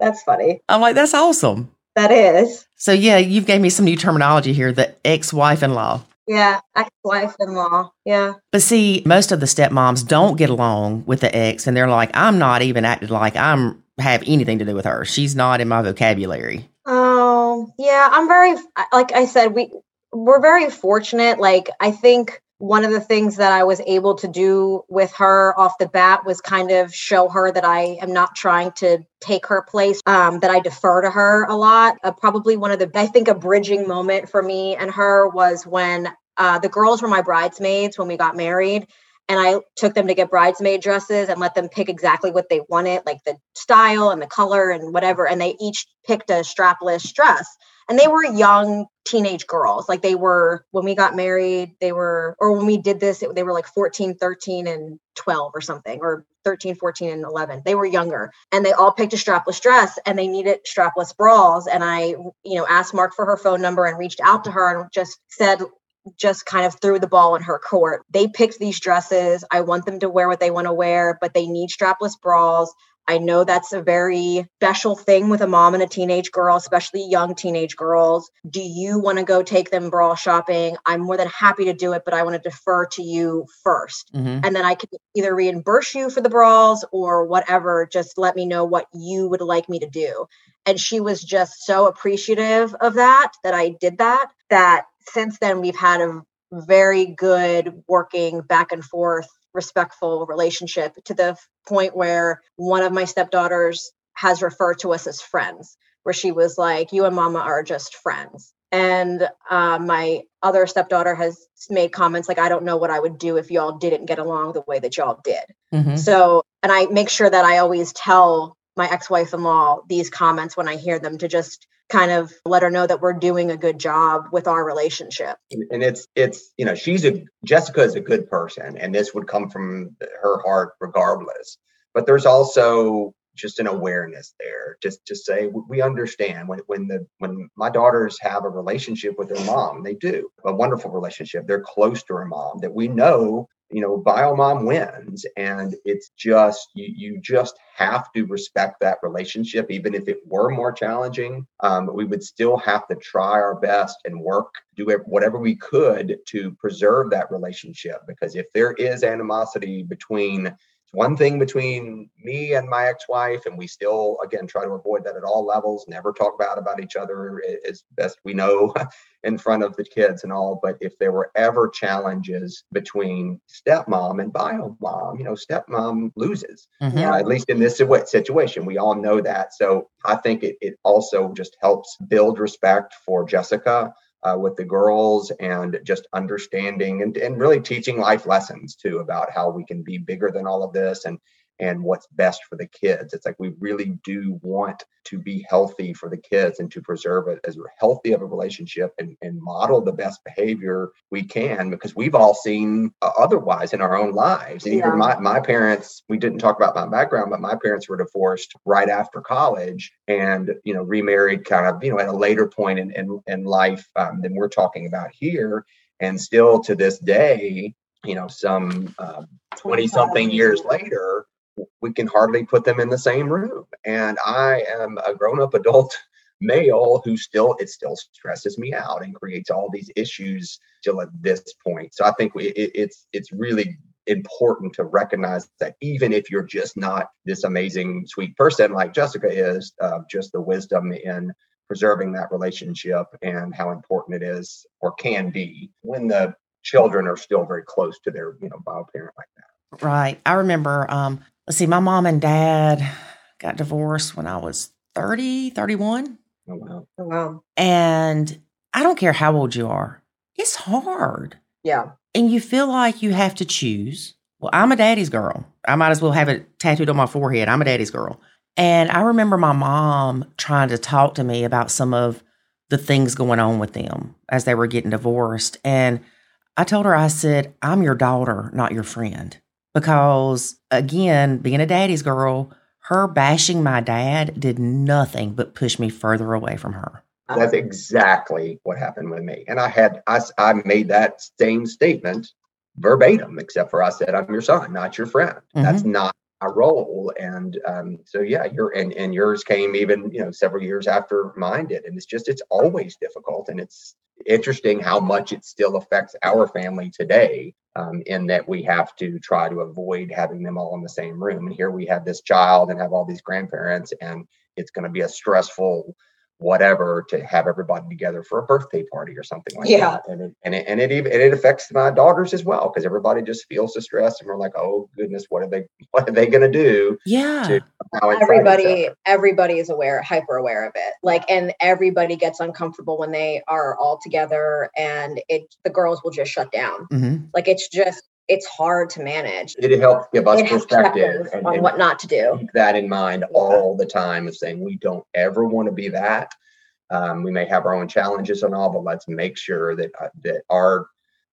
That's funny. I'm like, that's awesome. That is. So yeah, you've gave me some new terminology here. The ex-wife-in-law. Yeah, ex-wife-in-law. Yeah. But see, most of the stepmoms don't get along with the ex, and they're like, I'm not even acting like I'm have anything to do with her. She's not in my vocabulary. Oh, yeah. I'm very like I said, we we're very fortunate. Like I think one of the things that I was able to do with her off the bat was kind of show her that I am not trying to take her place, um, that I defer to her a lot. Uh, probably one of the, I think, a bridging moment for me and her was when uh, the girls were my bridesmaids when we got married and I took them to get bridesmaid dresses and let them pick exactly what they wanted, like the style and the color and whatever. And they each picked a strapless dress. And they were young teenage girls. Like they were, when we got married, they were, or when we did this, it, they were like 14, 13, and 12 or something, or 13, 14, and 11. They were younger. And they all picked a strapless dress and they needed strapless bras. And I, you know, asked Mark for her phone number and reached out to her and just said, just kind of threw the ball in her court. They picked these dresses. I want them to wear what they want to wear, but they need strapless bras. I know that's a very special thing with a mom and a teenage girl, especially young teenage girls. Do you want to go take them bra shopping? I'm more than happy to do it, but I want to defer to you 1st Mhm. And then I can either reimburse you for the bras or whatever. Just let me know what you would like me to do. And she was just so appreciative of that, that I did that, that since then we've had a very good working back and forth respectful relationship to the point where one of my stepdaughters has referred to us as friends where she was like you and mama are just friends and uh, my other stepdaughter has made comments like i don't know what i would do if y'all didn't get along the way that y'all did Mhm. so and i make sure that i always tell my ex-wife-in-law these comments when i hear them to just kind of let her know that we're doing a good job with our relationship. And, it's it's you know she's a jessica is a good person and this would come from her heart regardless. But there's also just an awareness there just to say we understand when when the when my daughters have a relationship with their mom they do a wonderful relationship. They're close to her mom that we know you know bio mom wins and it's just you you just have to respect that relationship even if it were more challenging. Um, we would still have to try our best and work do ev- whatever we could to preserve that relationship because if there is animosity between one thing between me and my ex-wife and we still again try to avoid that at all levels never talk bad about each other as best we know in front of the kids and all. But if there were ever challenges between stepmom and bio mom you know stepmom loses. Mhm. Uh, at least in this situation we all know that. So i think it, it also just helps build respect for jessica uh, with the girls and just understanding and, and really teaching life lessons too about how we can be bigger than all of this and and what's best for the kids. It's like we really do want to be healthy for the kids and to preserve it as a healthy of a relationship and, and model the best behavior we can because we've all seen uh, otherwise in our own lives. And Yeah. even my, my parents we didn't talk about my background but my parents were divorced right after college and you know remarried kind of you know at a later point in in, in life um, than we're talking about here. And still to this day you know some um, 20 something years. later we can hardly put them in the same room. And i am a grown-up adult male who still it still stresses me out and creates all these issues till at this point. So i think we, it, it's it's really important to recognize that even if you're just not this amazing sweet person like jessica is uh, just the wisdom in preserving that relationship and how important it is or can be when the children are still very close to their you know bio parent like that. Right. I remember, um, let's see, my mom and dad got divorced when I was 30, 31. oh wow oh, wow And I don't care how old you are, it's hard. yeah and you feel like you have to choose. Well, I'm a daddy's girl. I might as well have it tattooed on my forehead. I'm a daddy's girl. And I remember my mom trying to talk to me about some of the things going on with them as they were getting divorced. And I told her, I said, I'm your daughter, not your friend. Because again, being a daddy's girl, her bashing my dad did nothing but push me further away from her. That's exactly what happened with me. And I had, I, I made that same statement verbatim, except for I said, I'm your son, not your friend. Mm-hmm. That's not my role. And um, so, yeah, your and, and yours came even, you know, several years after mine did. And it's just, it's always difficult. And it's interesting how much it still affects our family today um, in that we have to try to avoid having them all in the same room. And here we have this child and have all these grandparents, and it's going to be a stressful whatever to have everybody together for a birthday party or something like yeah. that. And it, and it, and it even, and it affects my daughters as well. Cause everybody just feels the stress and we're like, Oh goodness, what are they, what are they going to do? Yeah. Everybody, everybody is aware, hyper aware of it. Like, and everybody gets uncomfortable when they are all together and it, the girls will just shut down. Mm-hmm. Like it's just, it's hard to manage. It helps give us perspective and, on and what not to do. Keep that in mind yeah. all the time of saying we don't ever want to be that. Um, we may have our own challenges and all, but let's make sure that uh, that our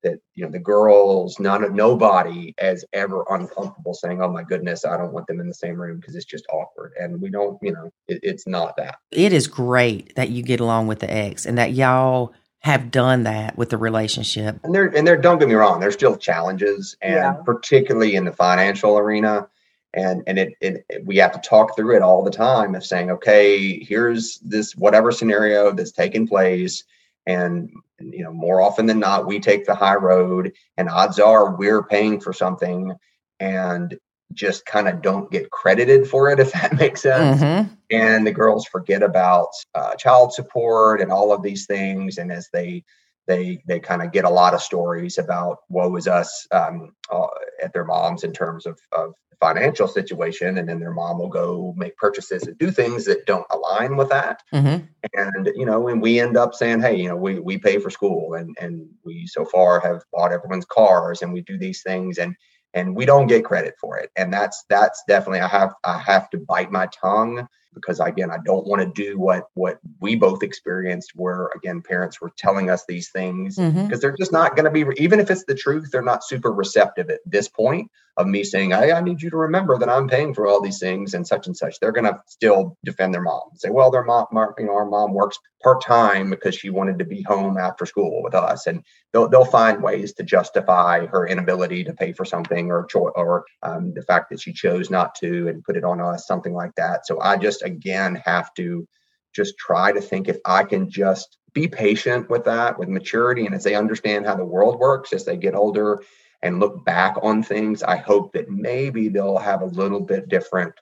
that you know the girls, none of nobody is ever uncomfortable saying, "Oh my goodness, I don't want them in the same room because it's just awkward." And we don't, you know, it, it's not that. It is great that you get along with the ex and that y'all have done that with the relationship. And there, and there, don't get me wrong, there's still challenges, and yeah. particularly in the financial arena. And and it, it, it, we have to talk through it all the time of saying, okay, here's this whatever scenario that's taking place, and you know, more often than not, we take the high road, and odds are we're paying for something, and just kind of don't get credited for it, if that makes sense. Mm-hmm. And the girls forget about uh, child support and all of these things. And as they they they kind of get a lot of stories about woe is us um, uh, at their moms in terms of, of financial situation, and then their mom will go make purchases and do things that don't align with that. Mm-hmm. And you know, and we end up saying, hey, you know, we we pay for school, and and we so far have bought everyone's cars, and we do these things, and and we don't get credit for it. And that's that's definitely i have i have to bite my tongue because again i don't want to do what what we both experienced where again parents were telling us these things because mm-hmm. they're just not going to be even if it's the truth they're not super receptive at this point of me saying hey i need you to remember that i'm paying for all these things and such and such. They're going to still defend their mom say well their mom you know our mom works part-time because she wanted to be home after school with us. And they'll, they'll find ways to justify her inability to pay for something or cho- or um, the fact that she chose not to and put it on us something like that. So i just again have to just try to think if I can just be patient with that, with maturity, and as they understand how the world works as they get older and look back on things, I hope that maybe they'll have a little bit different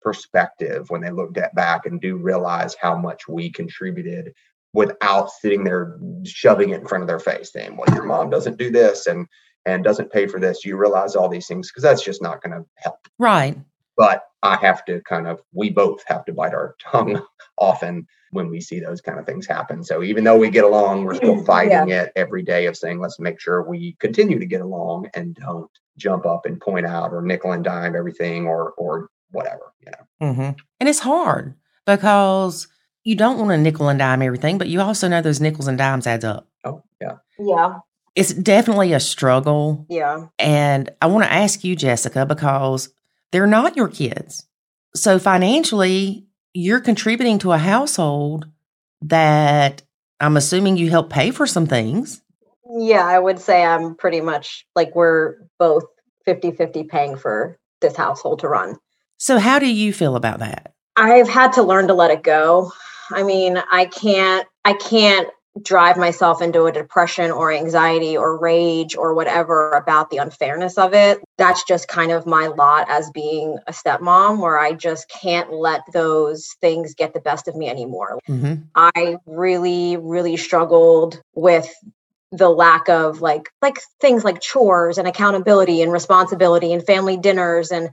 perspective when they look at back and do realize how much we contributed without sitting there shoving it in front of their face saying well your mom doesn't do this and and doesn't pay for this. You realize all these things because that's just not going to help. Right but I have to kind of, we both have to bite our tongue often when we see those kind of things happen. So even though we get along, we're still fighting yeah. it every day of saying, let's make sure we continue to get along and don't jump up and point out or nickel and dime everything or, or whatever, you know. Mm-hmm. And it's hard because you don't want to nickel and dime everything, but you also know those nickels and dimes adds up. Oh, yeah. Yeah. It's definitely a struggle. Yeah. And I want to ask you, Jessica, because they're not your kids. So financially, you're contributing to a household that I'm assuming you help pay for some things. Yeah, I would say I'm pretty much like we're both 50 50 paying for this household to run. So, how do you feel about that? I've had to learn to let it go. I mean, I can't, I can't drive myself into a depression or anxiety or rage or whatever about the unfairness of it. That's just kind of my lot as being a stepmom, where I just can't let those things get the best of me anymore. Mm-hmm. I really, really struggled with the lack of like like things like chores and accountability and responsibility and family dinners and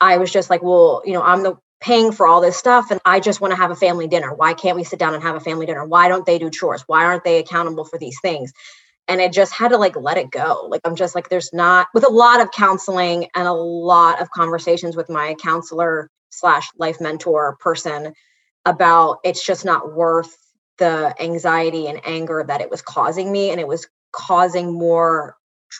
I was just like, well, you know, I'm the paying for all this stuff and I just want to have a family dinner. Why can't we sit down and have a family dinner? Why don't they do chores? Why aren't they accountable for these things? and I just had to like let it go. Like I'm just like there's not with a lot of counseling and a lot of conversations with my counselor slash life mentor person about it's just not worth the anxiety and anger that it was causing me and it was causing more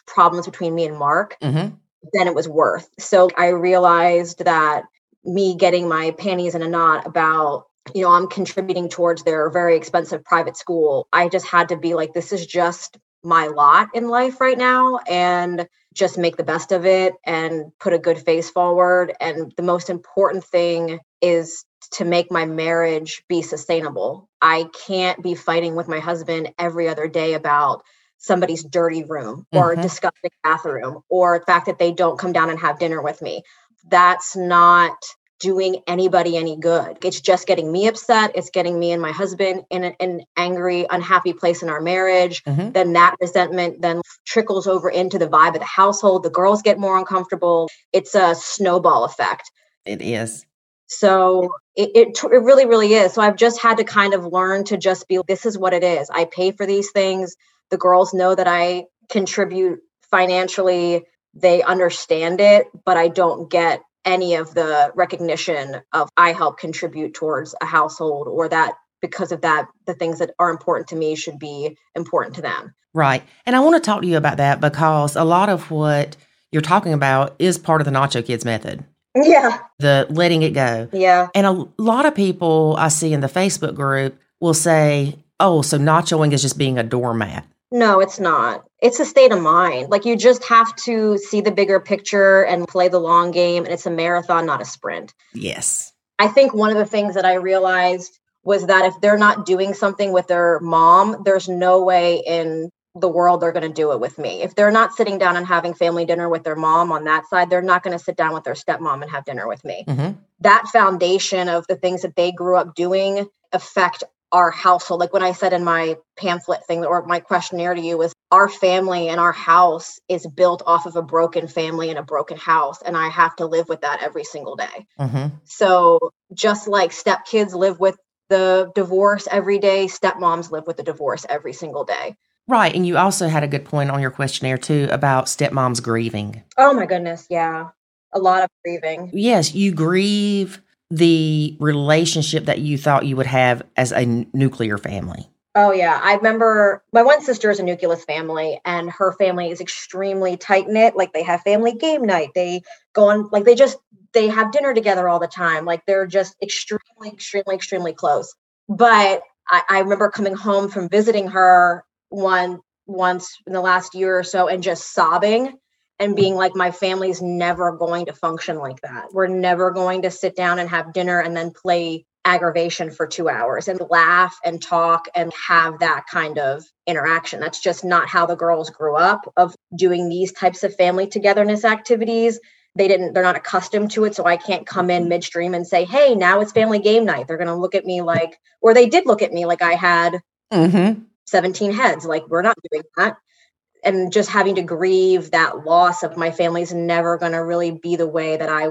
problems between me and Mark Mm-hmm. than it was worth. So I realized that me getting my panties in a knot about, you know, I'm contributing towards their very expensive private school. I just had to be like, this is just my lot in life right now and just make the best of it and put a good face forward. And the most important thing is to make my marriage be sustainable. I can't be fighting with my husband every other day about somebody's dirty room or Mhm. disgusting bathroom or the fact that they don't come down and have dinner with me. That's not doing anybody any good. It's just getting me upset. It's getting me and my husband in an, an angry, unhappy place in our marriage. Mhm. Then that resentment then trickles over into the vibe of the household. The girls get more uncomfortable. It's a snowball effect. It is. So it, it it really really is. So I've just had to kind of learn to just be this is what it is. I pay for these things. The girls know that I contribute financially. They understand it, but I don't get any of the recognition of I help contribute towards a household or that because of that the things that are important to me should be important to them. Right. And I want to talk to you about that because a lot of what you're talking about is part of the Nacho Kids method, Yeah. the letting it go. Yeah. And a lot of people I see in the Facebook group will say, oh, so nachoing is just being a doormat. No, it's not. It's a state of mind. Like you just have to see the bigger picture and play the long game. And it's a marathon, not a sprint. Yes. I think one of the things that I realized was that if they're not doing something with their mom, there's no way in the world they're going to do it with me. If they're not sitting down and having family dinner with their mom on that side, they're not going to sit down with their stepmom and have dinner with me. hmm That foundation of the things that they grew up doing affect our household. Like when I said in my pamphlet thing or my questionnaire to you was our family and our house is built off of a broken family and a broken house. And I have to live with that every single day. hmm So just like stepkids live with the divorce every day, stepmoms live with the divorce every single day. Right. And you also had a good point on your questionnaire too about stepmoms grieving. Oh my goodness. Yeah. A lot of grieving. Yes, you grieve the relationship that you thought you would have as a n- nuclear family. Oh yeah, I remember my one sister is a nucleus family, and her family is extremely tight knit. Like they have family game night. They go on like they just they have dinner together all the time. Like they're just extremely, extremely, extremely close. But I, I remember coming home from visiting her one once in the last year or so, and just sobbing and being like, my family's never going to function like that. We're never going to sit down and have dinner and then play aggravation for two hours and laugh and talk and have that kind of interaction. That's just not how the girls grew up of doing these types of family togetherness activities. They didn't, they're not accustomed to it. So I can't come in midstream and say, hey, now it's family game night. They're going to look at me like, or they did look at me like I had Mm-hmm. 17 heads. Like, we're not doing that. And just having to grieve that loss of my family's never going to really be the way that I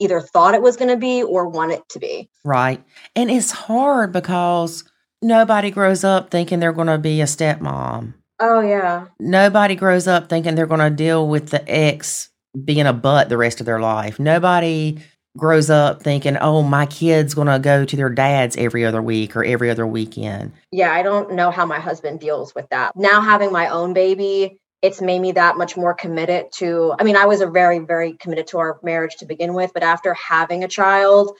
either thought it was going to be or want it to be. Right. And it's hard because nobody grows up thinking they're going to be a stepmom. Oh, yeah. Nobody grows up thinking they're going to deal with the ex being a butt the rest of their life. Nobody grows up thinking, oh, my kid's going to go to their dad's every other week or every other weekend. Yeah, I don't know how my husband deals with that. Now having my own baby, it's made me that much more committed to. I mean, I was a very, very committed to our marriage to begin with, but after having a child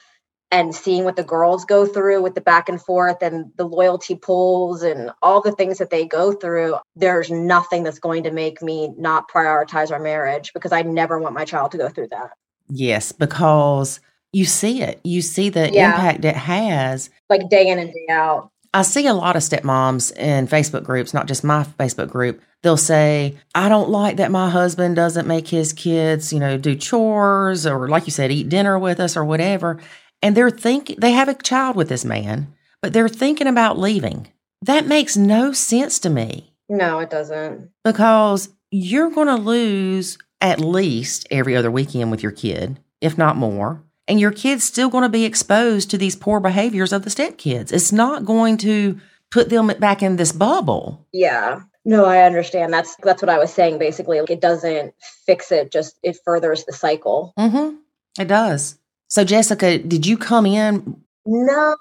and seeing what the girls go through with the back and forth and the loyalty pulls and all the things that they go through, there's nothing that's going to make me not prioritize our marriage because I never want my child to go through that. Yes, because you see it. You see the Yeah. impact it has. Like day in and day out. I see a lot of stepmoms in Facebook groups, not just my Facebook group. They'll say, I don't like that my husband doesn't make his kids, you know, do chores or, like you said, eat dinner with us or whatever. And they're thinking, they have a child with this man, but they're thinking about leaving. That makes no sense to me No, it doesn't. because you're going to lose at least every other weekend with your kid, if not more. And your kid's still going to be exposed to these poor behaviors of the stepkids. It's not going to put them back in this bubble. Yeah. No, I understand. That's that's what I was saying basically. Like it doesn't fix it, just it furthers the cycle. Mm-hmm. It does. So Jessica, did you come in? No.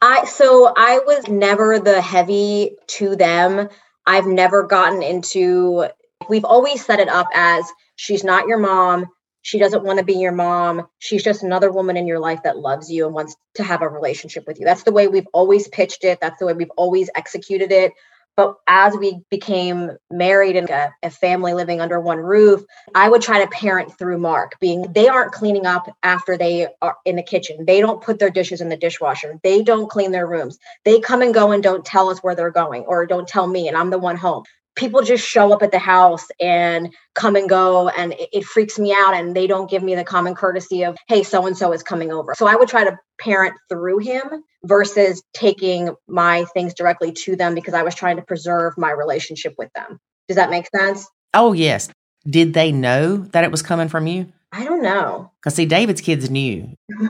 I so I was never the heavy to them. I've never gotten into we've always set it up as she's not your mom, she doesn't want to be your mom. She's just another woman in your life that loves you and wants to have a relationship with you. That's the way we've always pitched it. That's the way we've always executed it. But as we became married and a, a, family living under one roof, I would try to parent through Mark, being they aren't cleaning up after they are in the kitchen. They don't put their dishes in the dishwasher. They don't clean their rooms. They come and go and don't tell us where they're going or don't tell me, and I'm the one home people just show up at the house and come and go and it, it, freaks me out and they don't give me the common courtesy of hey so and so is coming over. So i would try to parent through him versus taking my things directly to them because i was trying to preserve my relationship with them. Does that make sense? Oh yes. Did they know that it was coming from you? I don't know. Because see david's kids knew.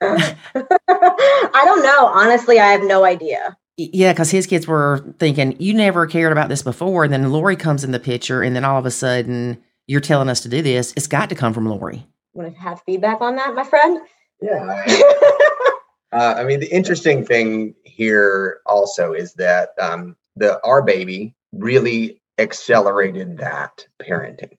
I don't know. Honestly i have no idea yeah, because his kids were thinking, you never cared about this before. And then Lori comes in the picture, and then all of a sudden, you're telling us to do this. It's got to come from Lori. Want to have feedback on that, my friend? Yeah. uh, I mean, the interesting thing here also is that um, the our baby really accelerated that parenting.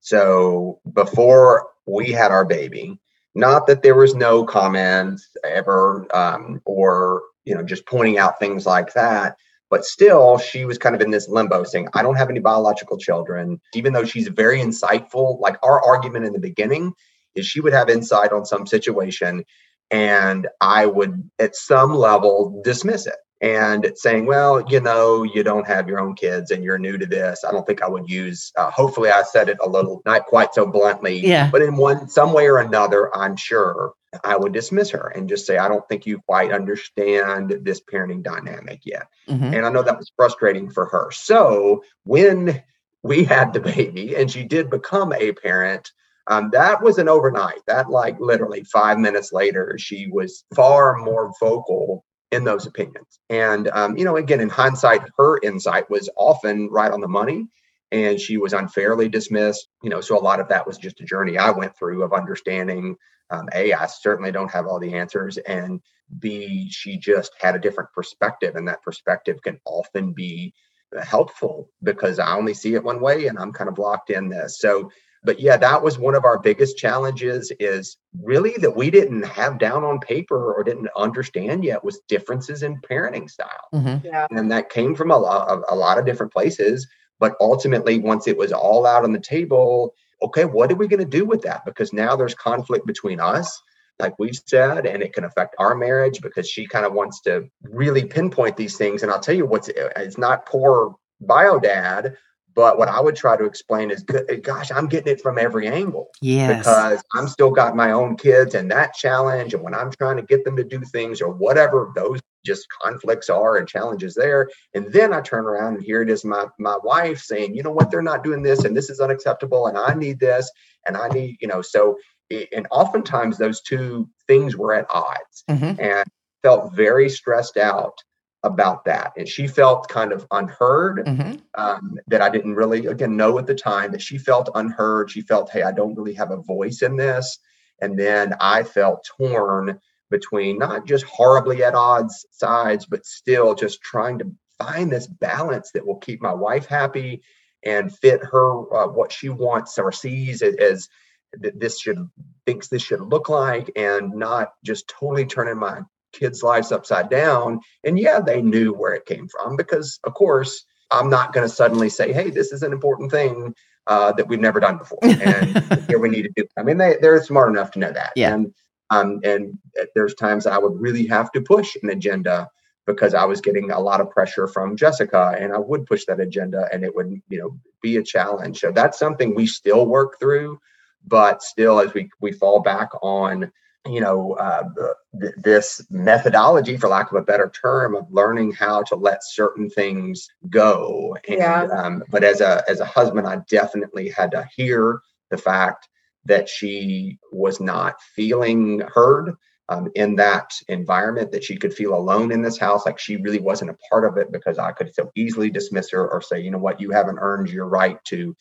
So before we had our baby, not that there was no comments ever um, or you know, just pointing out things like that. But still, she was kind of in this limbo saying, I don't have any biological children. Even though she's very insightful, like our argument in the beginning is she would have insight on some situation and I would, at some level, dismiss it and saying, well, you know, you don't have your own kids and you're new to this. I don't think I would use, uh, hopefully, I said it a little, not quite so bluntly, yeah. but in one, some way or another, I'm sure I would dismiss her and just say, I don't think you quite understand this parenting dynamic yet. Mm-hmm. And I know that was frustrating for her. So when we had the baby and she did become a parent, um, that was an overnight. That, like, literally five minutes later, she was far more vocal in those opinions. And, um, you know, again, in hindsight, her insight was often right on the money and she was unfairly dismissed. You know, so a lot of that was just a journey I went through of understanding um, a i certainly don't have all the answers and b she just had a different perspective and that perspective can often be helpful because i only see it one way and i'm kind of locked in this so but yeah that was one of our biggest challenges is really that we didn't have down on paper or didn't understand yet was differences in parenting style mm-hmm. yeah. and that came from a lot of a lot of different places but ultimately once it was all out on the table okay, what are we going to do with that? Because now there's conflict between us, like we've said, and it can affect our marriage because she kind of wants to really pinpoint these things. And I'll tell you what's it's not poor bio dad, but what I would try to explain is, gosh, I'm getting it from every angle. Yes. Because I'm still got my own kids and that challenge. And when I'm trying to get them to do things or whatever those just conflicts are and challenges there. And then I turn around and here it is my my wife saying, you know what, they're not doing this and this is unacceptable and I need this and I need, you know, so and oftentimes those two things were at odds mm-hmm. and felt very stressed out about that. And she felt kind of unheard mm-hmm. um, that I didn't really, again, know at the time that she felt unheard. She felt, hey, I don't really have a voice in this. And then I felt torn between not just horribly at odds sides, but still just trying to find this balance that will keep my wife happy and fit her uh, what she wants or sees as, as this should thinks this should look like and not just totally turning my kids' lives upside down. And yeah, they knew where it came from because, of course, I'm not going to suddenly say, "Hey, this is an important thing uh, that we've never done before," and here we need to do. I mean, they they're smart enough to know that. Yeah. And um, and there's times I would really have to push an agenda because I was getting a lot of pressure from Jessica, and I would push that agenda, and it would you know be a challenge. So that's something we still work through, but still, as we we fall back on you know uh, th- this methodology for lack of a better term of learning how to let certain things go. And yeah. um, but as a as a husband i definitely had to hear the fact that she was not feeling heard um, in that environment that she could feel alone in this house, like she really wasn't a part of it because I could so easily dismiss her or say, you know what, you haven't earned your right to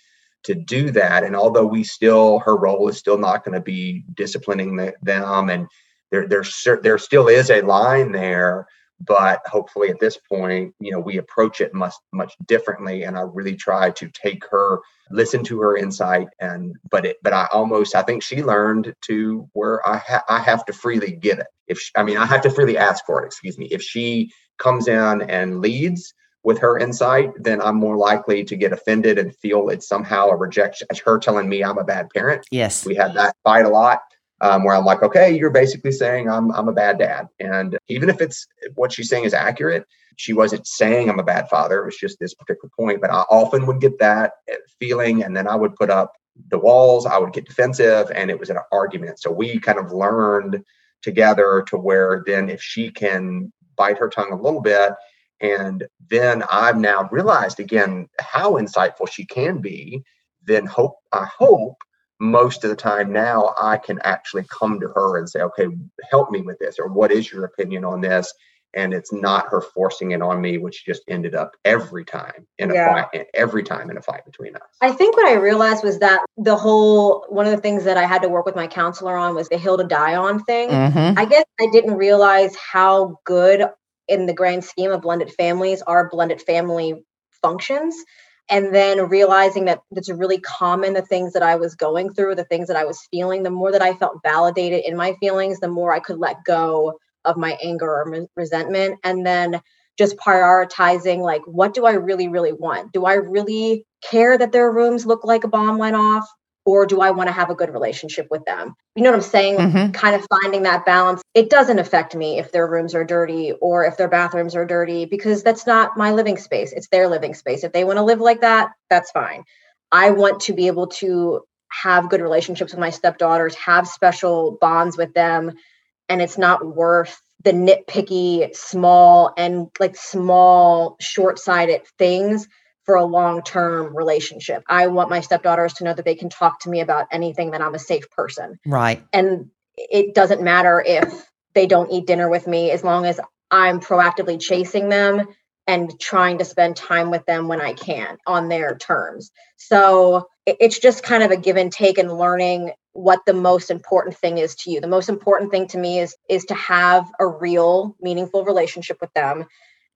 to do that. And although we still, her role is still not going to be disciplining the, them, and there there there still is a line there but hopefully at this point you know we approach it much much differently and i really try to take her listen to her insight and but it but i almost i think she learned to where i ha- i have to freely get it if she, i mean i have to freely ask for it excuse me if she comes in and leads with her insight then i'm more likely to get offended and feel it's somehow a rejection her telling me i'm a bad parent yes we had that fight a lot um, where I'm like, okay, you're basically saying I'm I'm a bad dad, and even if it's what she's saying is accurate, she wasn't saying I'm a bad father. It was just this particular point. But I often would get that eh, feeling, and then I would put up the walls. I would get defensive, and it was an argument. So we kind of learned together to where then if she can bite her tongue a little bit and then I've now realized again how insightful she can be. Then hope I hope most of the time now I can actually come to her and say, okay, help me with this, or what is your opinion on this? And it's not her forcing it on me, which just ended up every time in a yeah. fight, every time in a fight between us. I think what I realized was that the whole one of the things that I had to work with my counselor on was the hill to die on thing. Mm-hmm. I guess I didn't realize how good in the grand scheme of blended families our blended family functions. And then realizing that it's really common the things that i was going through the things that i was feeling the more that i felt validated in my feelings the more i could let go of my anger or resentment. And then just prioritizing like what do i really really want? Do i really care that their rooms look like a bomb went off or do I want to have a good relationship with them? You know what I'm saying? Mm-hmm. Kind of finding that balance. It doesn't affect me if their rooms are dirty or if their bathrooms are dirty because that's not my living space. It's their living space. If they want to live like that, that's fine. I want to be able to have good relationships with my stepdaughters, have special bonds with them, and it's not worth the nitpicky, small, and like small, short sighted things for a long term relationship. I want my stepdaughters to know that they can talk to me about anything, that I'm a safe person. Right. And it doesn't matter if they don't eat dinner with me as long as I'm proactively chasing them and trying to spend time with them when I can on their terms. So it's just kind of a give and take and learning what the most important thing is to you. The most important thing to me is is to have a real meaningful relationship with them,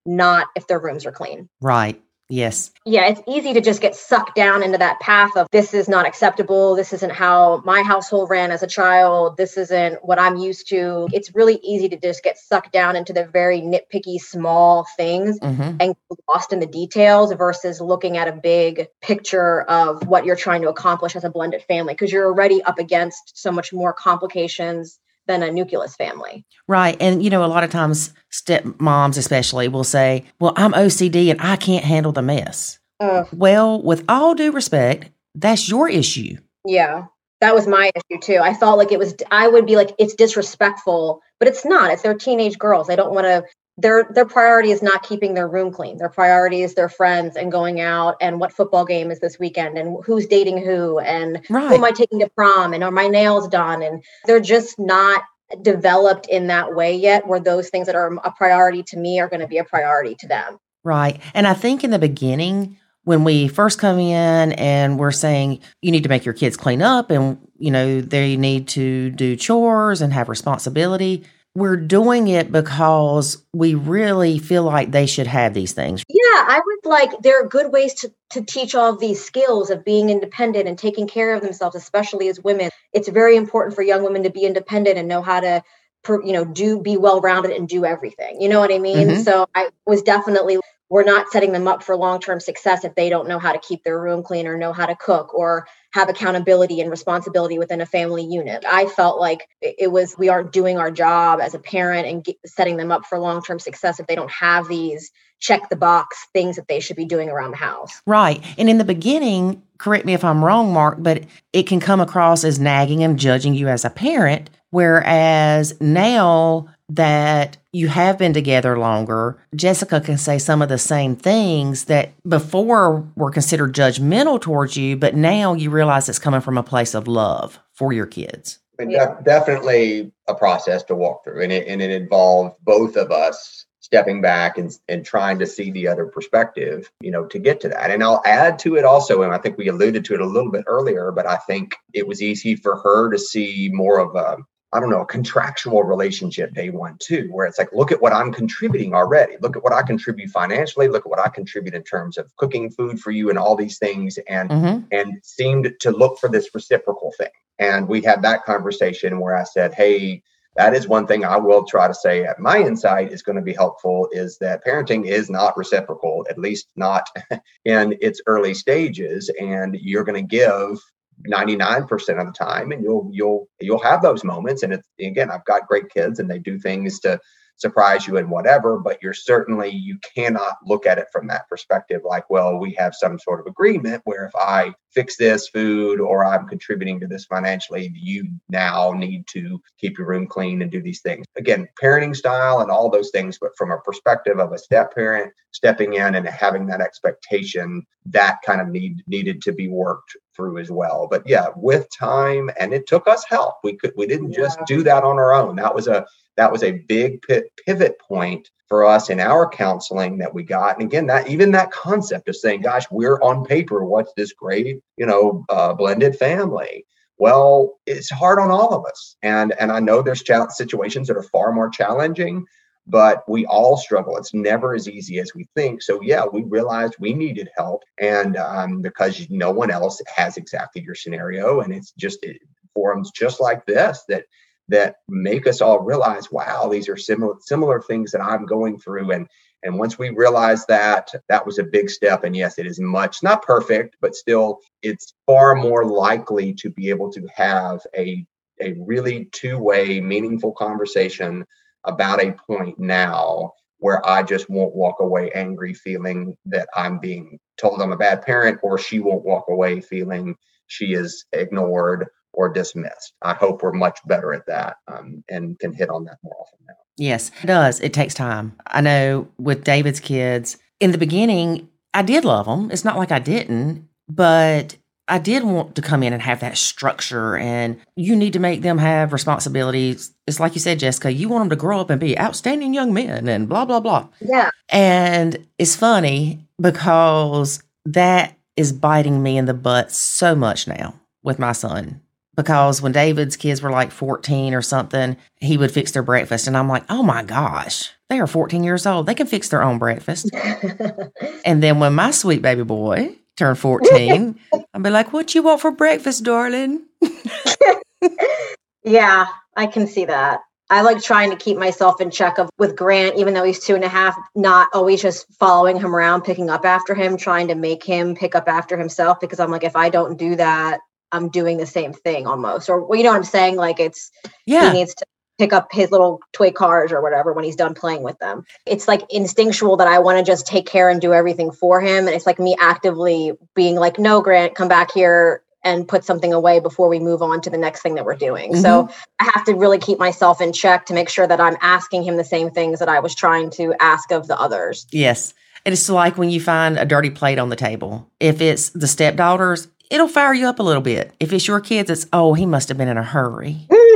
not if their rooms are clean. Right. Yes. Yeah, it's easy to just get sucked down into that path of this is not acceptable. This isn't how my household ran as a child. This isn't what I'm used to. It's really easy to just get sucked down into the very nitpicky small things mm-hmm. and lost in the details versus looking at a big picture of what you're trying to accomplish as a blended family because you're already up against so much more complications than a nucleus family. Right. And, you know, a lot of times stepmoms, especially, will say, Well, I'm OCD and I can't handle the mess. Uh, well, with all due respect, that's your issue. Yeah. That was my issue too. I felt like it was, I would be like, it's disrespectful, but it's not. It's their teenage girls. They don't want to their their priority is not keeping their room clean. Their priority is their friends and going out and what football game is this weekend and who's dating who and right. who am I taking to prom and are my nails done and they're just not developed in that way yet where those things that are a priority to me are going to be a priority to them. Right. And I think in the beginning when we first come in and we're saying you need to make your kids clean up and you know they need to do chores and have responsibility we're doing it because we really feel like they should have these things. Yeah, I would like there are good ways to to teach all of these skills of being independent and taking care of themselves, especially as women. It's very important for young women to be independent and know how to you know do be well rounded and do everything. You know what I mean? Mm-hmm. So I was definitely we're not setting them up for long-term success if they don't know how to keep their room clean or know how to cook or have accountability and responsibility within a family unit. I felt like it was we aren't doing our job as a parent and get, setting them up for long-term success if they don't have these check the box things that they should be doing around the house. Right. And in the beginning, correct me if I'm wrong, Mark, but it can come across as nagging and judging you as a parent whereas now that you have been together longer, Jessica can say some of the same things that before were considered judgmental towards you, but now you realize it's coming from a place of love for your kids. Def- definitely a process to walk through, and it and it involved both of us stepping back and and trying to see the other perspective, you know, to get to that. And I'll add to it also, and I think we alluded to it a little bit earlier, but I think it was easy for her to see more of a I don't know, a contractual relationship day one, too, where it's like, look at what I'm contributing already. Look at what I contribute financially. Look at what I contribute in terms of cooking food for you and all these things. And Mhm. and seemed to look for this reciprocal thing. And we had that conversation where I said, Hey, that is one thing I will try to say at my insight is going to be helpful is that parenting is not reciprocal, at least not in its early stages. And you're going to give 99% of the time and you'll you'll you'll have those moments and it's again i've got great kids and they do things to surprise you and whatever but you're certainly you cannot look at it from that perspective like well we have some sort of agreement where if i fix this food or i'm contributing to this financially you now need to keep your room clean and do these things. Again parenting style and all those things but from a perspective of a step parent stepping in and having that expectation that kind of need needed to be worked through as well. But yeah with time and it took us help. We could we didn't just Yeah. do that on our own. That was a that was a big pivot point for us in our counseling that we got. And again that even that concept of saying gosh we're on paper what's this great you know uh, blended family? Well it's hard on all of us. And and i know there's chal- situations that are far more challenging but we all struggle. It's never as easy as we think. So yeah we realized we needed help and um, because no one else has exactly your scenario and it's just it, forums just like this that that make us all realize wow these are similar similar things that i'm going through. And and once we realized that that was a big step. And yes it is much not perfect but still it's far more likely to be able to have a a really two-way meaningful conversation about a point now where I just won't walk away angry feeling that I'm being told I'm a bad parent or she won't walk away feeling she is ignored or dismissed. I hope we're much better at that um, and can hit on that more often now. Yes, it does. It takes time. I know with David's kids, in the beginning, I did love them. It's not like I didn't, but I did want to come in and have that structure. And you need to make them have responsibilities. It's like you said, Jessica, you want them to grow up and be outstanding young men and blah, blah, blah. Yeah. And it's funny because that is biting me in the butt so much now with my son. Because when David's kids were like 14 or something, he would fix their breakfast. And I'm like, oh my gosh, they are 14 years old. They can fix their own breakfast. and then when my sweet baby boy turned 14, I'd be like, what you want for breakfast, darling? yeah, I can see that. I like trying to keep myself in check of with Grant, even though he's two and a half, not always just following him around, picking up after him, trying to make him pick up after himself. Because I'm like, if I don't do that, I'm doing the same thing almost. Or well, you know what I'm saying? Like it's he Yeah. needs to pick up his little toy cars or whatever when he's done playing with them. It's like instinctual that I want to just take care and do everything for him. And it's like me actively being like, no, Grant, come back here and put something away before we move on to the next thing that we're doing. So mm-hmm. I have to really keep myself in check to make sure that I'm asking him the same things that I was trying to ask of the others. Yes. And it's like when you find a dirty plate on the table. If it's the stepdaughters, it'll fire you up a little bit. If it's your kids, it's, oh, he must have been in a hurry. Mm-hmm.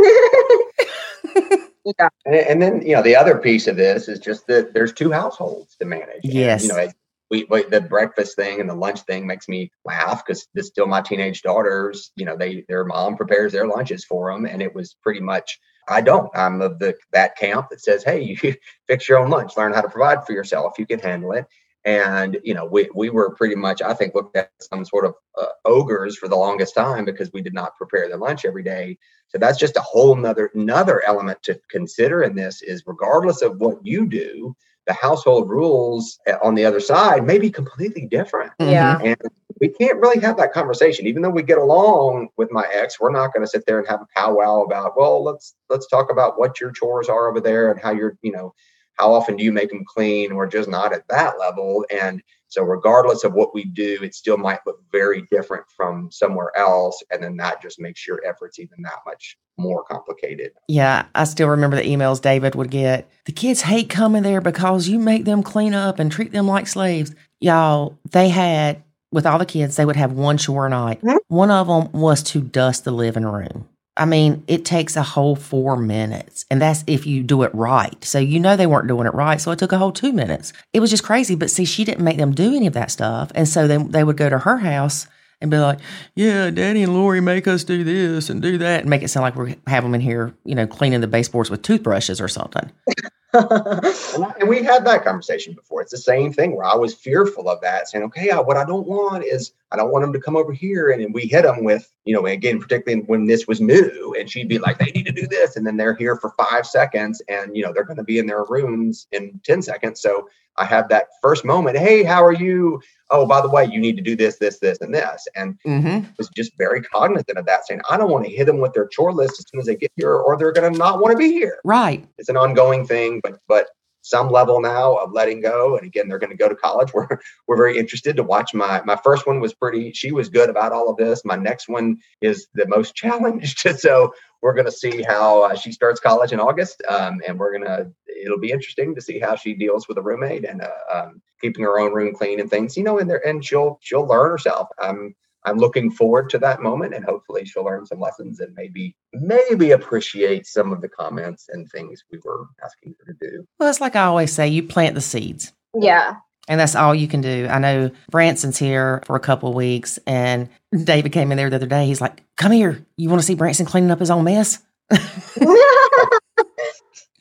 Yeah. And, and then, you know, the other piece of this is just that there's two households to manage. And, Yes. you know, it, we, we, the breakfast thing and the lunch thing makes me laugh because this still my teenage daughters, you know, they, their mom prepares their lunches for them. And it was pretty much, I don't, I'm of the, that camp that says, Hey, you fix your own lunch, learn how to provide for yourself. You can handle it. And, you know, we, we were pretty much, I think, looked at some sort of uh, ogres for the longest time because we did not prepare their lunch every day. So that's just a whole nother another element to consider in this is regardless of what you do, the household rules uh, on the other side may be completely different. Yeah. And we can't really have that conversation. Even though we get along with my ex, we're not going to sit there and have a powwow about, well, let's let's talk about what your chores are over there and how you're, you know, how often do you make them clean? We're just not at that level. And so regardless of what we do, it still might look very different from somewhere else. And then that just makes your efforts even that much more complicated. Yeah, I still remember the emails David would get. The kids hate coming there because you make them clean up and treat them like slaves. Y'all, they had, with all the kids, they would have one chore night. Mhm. One of them was to dust the living room. I mean, it takes a whole four minutes, and that's if you do it right. So you know they weren't doing it right, so it took a whole two minutes. It was just crazy. But see, she didn't make them do any of that stuff, and so then they would go to her house and be like, "Yeah, Daddy and Lori make us do this and do that," and make it sound like we're have them in here, you know, cleaning the baseboards with toothbrushes or something. and, we had that conversation before. It's the same thing where I was fearful of that, saying, "Okay, I, what I don't want is I don't want them to come over here." And, and we hit them with, you know, again, particularly when this was new, and she'd be like, "They need to do this," and then they're here for five seconds, and you know, they're going to be in their rooms in ten seconds. So I have that first moment. Hey, how are you? Oh, by the way, you need to do this, this, this, and this. And Mm-hmm. was just very cognizant of that, saying, I don't want to hit them with their chore list as soon as they get here, or they're going to not want to be here. Right. It's an ongoing thing, but but some level now of letting go. And again, they're going to go to college. We're we're very interested to watch my my first one was pretty. She was good about all of this. My next one is the most challenged. so we're going to see how uh, she starts college in August, um, and we're going to. It'll be interesting to see how she deals with a roommate and uh, um, keeping her own room clean and things. You know, and there and she'll she'll learn herself. I'm I'm looking forward to that moment, and hopefully she'll learn some lessons and maybe maybe appreciate some of the comments and things we were asking her to do. Well, it's like I always say, you plant the seeds. Yeah. And that's all you can do. I know Branson's here for a couple of weeks, and David came in there the other day. He's like, "Come here. You want to see Branson cleaning up his own mess?"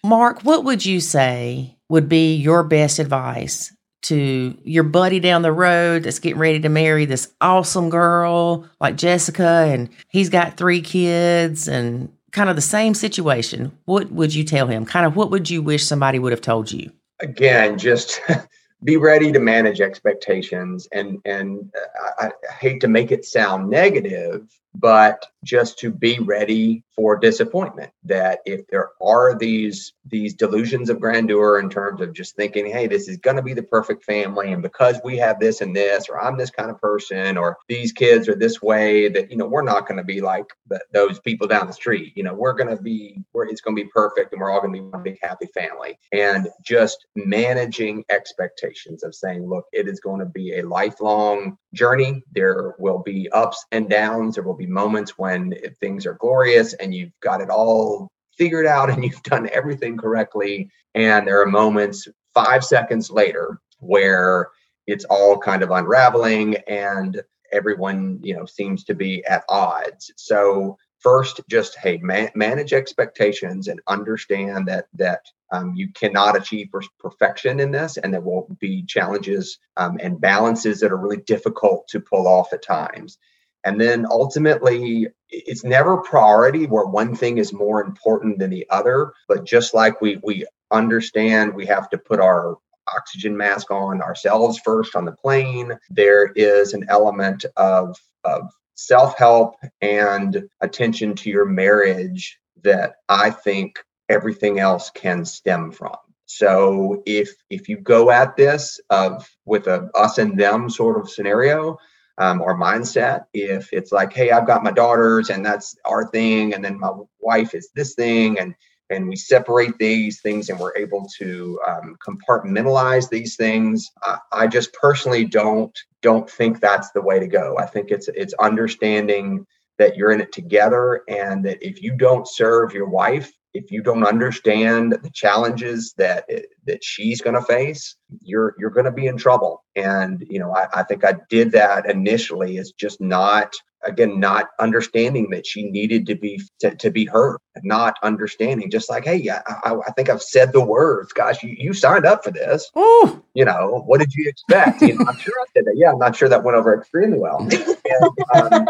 Mark, what would you say would be your best advice to your buddy down the road that's getting ready to marry this awesome girl like Jessica, and he's got three kids and kind of the same situation? What would you tell him? Kind of what would you wish somebody would have told you? Again, just be ready to manage expectations and and uh, I, I hate to make it sound negative but just to be ready for disappointment that if there are these these delusions of grandeur in terms of just thinking hey this is going to be the perfect family and because we have this and this or i'm this kind of person or these kids are this way that you know we're not going to be like the, those people down the street. You know we're going to be where it's going to be perfect and we're all going to be one big happy family. And just managing expectations of saying look it is going to be a lifelong journey. There will be ups and downs there will be moments when things are glorious and you've got it all figured out and you've done everything correctly. And there are moments five seconds later where it's all kind of unraveling and everyone, you know, seems to be at odds. So first, just hey, man- manage expectations and understand that that um, you cannot achieve perfection in this, and there will be challenges um, and balances that are really difficult to pull off at times. And then ultimately, it's never priority where one thing is more important than the other. But just like we we understand we have to put our oxygen mask on ourselves first on the plane, there is an element of of self-help and attention to your marriage that I think everything else can stem from. So if if you go at this of with a us and them sort of scenario, um, or mindset. If it's like, hey, I've got my daughters and that's our thing, and then my wife is this thing, and and we separate these things and we're able to um, compartmentalize these things. I, I just personally don't don't think that's the way to go. I think it's it's understanding that you're in it together and that if you don't serve your wife if you don't understand the challenges that that she's going to face you're you're going to be in trouble. And you know I, I think i did that initially is just not again not understanding that she needed to be to, to be heard not understanding just like hey I, I, I think i've said the words gosh you, you signed up for this. Ooh. you know what did you expect? You know, i'm sure i said that. Yeah i'm not sure that went over extremely well. And, um,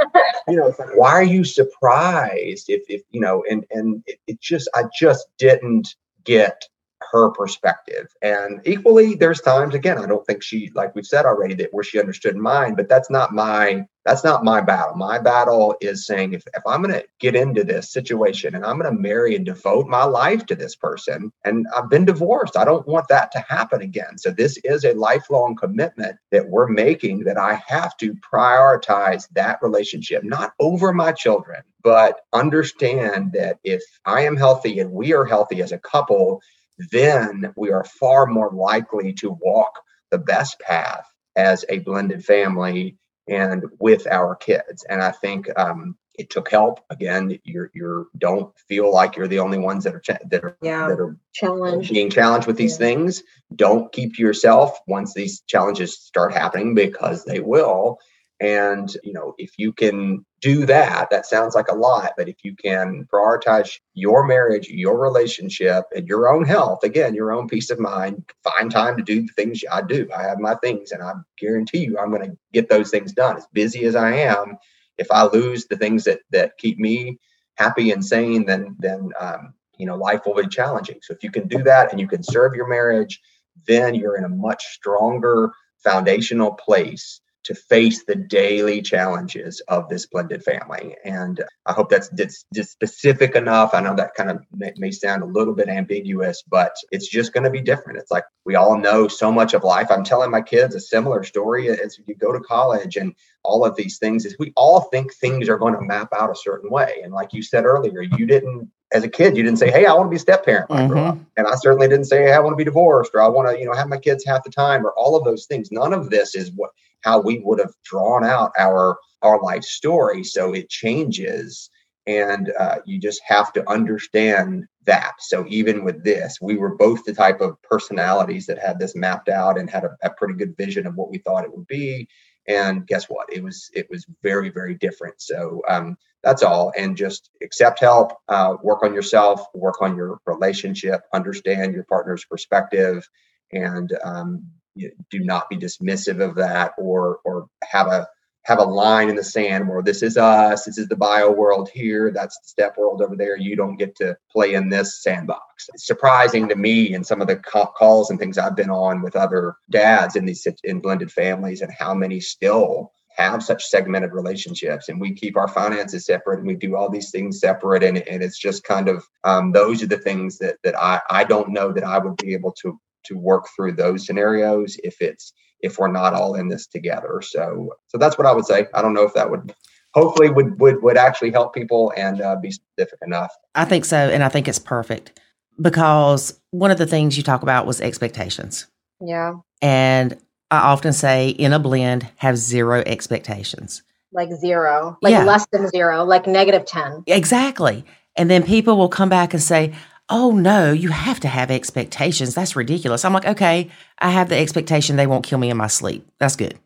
you know it's like why are you surprised if if you know and and it, it just i just didn't get her perspective. And equally, there's times again, I don't think she, like we've said already, that where she understood mine, but that's not my that's not my battle. My battle is saying if, if I'm gonna get into this situation and I'm gonna marry and devote my life to this person, and I've been divorced, I don't want that to happen again. So this is a lifelong commitment that we're making that I have to prioritize that relationship, not over my children, but understand that if I am healthy and we are healthy as a couple, then we are far more likely to walk the best path as a blended family and with our kids. And I think um, it took help. Again, you're you're don't feel like you're the only ones that are cha- that are Yeah. that are Challenge. being challenged with these Yeah. things. Don't keep to yourself once these challenges start happening because they will. And you know, if you can do that, that sounds like a lot, but if you can prioritize your marriage, your relationship, and your own health, again, your own peace of mind, find time to do the things I do. I have my things, and I guarantee you, I'm going to get those things done. As busy as I am, if I lose the things that that keep me happy and sane, then then um, you know life will be challenging. So if you can do that and you can serve your marriage, then you're in a much stronger foundational place to face the daily challenges of this blended family. And I hope that's just, just specific enough. I know that kind of may, may sound a little bit ambiguous, but it's just going to be different. It's like we all know so much of life. I'm telling my kids a similar story as you go to college and all of these things is we all think things are going to map out a certain way. And like you said earlier, you didn't as a kid, you didn't say, Hey, I want to be a step parent when I grow up. And I certainly didn't say, Hey, I want to be divorced or I want to, you know, have my kids half the time or all of those things. None of this is what how we would have drawn out our our life story. So it changes. And uh, you just have to understand that. So even with this, we were both the type of personalities that had this mapped out and had a, a pretty good vision of what we thought it would be. And guess what? It was it was very very different. So um, that's all. And just accept help, uh, work on yourself, work on your relationship, understand your partner's perspective, and um, you know, do not be dismissive of that or or have a have a line in the sand where this is us, this is the bio world here, that's the step world over there. You don't get to play in this sandbox. It's surprising to me in some of the ca- calls and things I've been on with other dads in these in blended families and how many still have such segmented relationships and we keep our finances separate and we do all these things separate and, and it's just kind of um, those are the things that that I, I don't know that I would be able to to work through those scenarios if it's if we're not all in this together. So so that's what I would say. I don't know if that would hopefully would would would actually help people and uh, be specific enough. I think so. And I think it's perfect because one of the things you talk about was expectations. Yeah. And I often say in a blend, have zero expectations. Like zero, like Yeah. less than zero, like negative 10. Exactly. And then people will come back and say, Oh, no, you have to have expectations. That's ridiculous. I'm like, okay, I have the expectation they won't kill me in my sleep. That's good.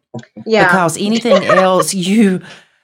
Yeah. Because anything else, you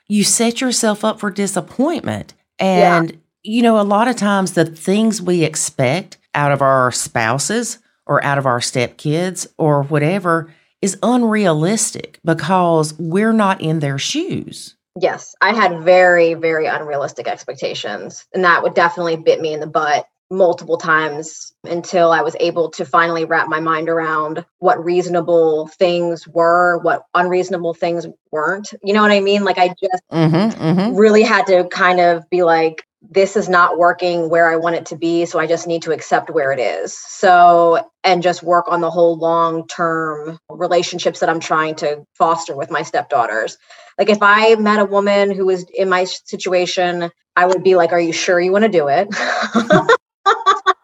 you set yourself up for disappointment. And you know, a lot of times the things we expect out of our spouses or out of our stepkids or whatever is unrealistic because we're not in their shoes. Yes, I had very, very unrealistic expectations. And that would definitely bit me in the butt multiple times until I was able to finally wrap my mind around what reasonable things were, what unreasonable things weren't. You know what I mean? Like I just Mm-hmm, mm-hmm. really had to kind of be like, this is not working where I want it to be. So I just need to accept where it is. So, and just work on the whole long term relationships that I'm trying to foster with my stepdaughters. Like, if I met a woman who was in my situation, I would be like, Are you sure you want to do it?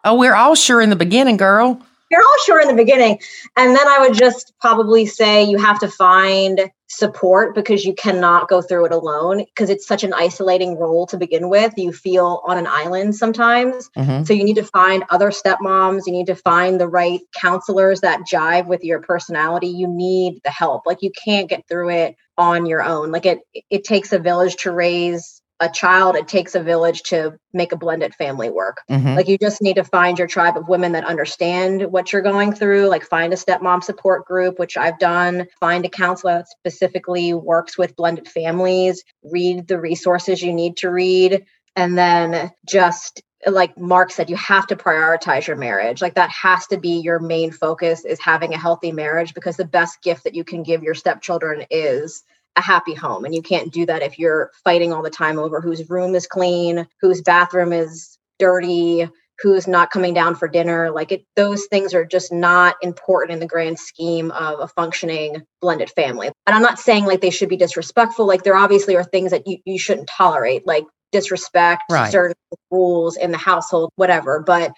Oh, we're all sure in the beginning, girl. You're all sure in the beginning. And then I would just probably say you have to find support because you cannot go through it alone because it's such an isolating role to begin with. You feel on an island sometimes. Mhm. So you need to find other stepmoms. You need to find the right counselors that jive with your personality. You need the help. Like you can't get through it on your own. Like it it takes a village to raise a child. It takes a village to make a blended family work. Mhm. Like you just need to find your tribe of women that understand what you're going through. Like find a stepmom support group, which I've done. Find a counselor that specifically works with blended families. Read the resources you need to read. And then just like Mark said, you have to prioritize your marriage. Like that has to be your main focus is having a healthy marriage because the best gift that you can give your stepchildren is a happy home. And you can't do that if you're fighting all the time over whose room is clean, whose bathroom is dirty, who's not coming down for dinner. Like it, those things are just not important in the grand scheme of a functioning blended family. And I'm not saying like they should be disrespectful. Like there obviously are things that you, you shouldn't tolerate, like disrespect, Right. certain rules in the household, whatever. But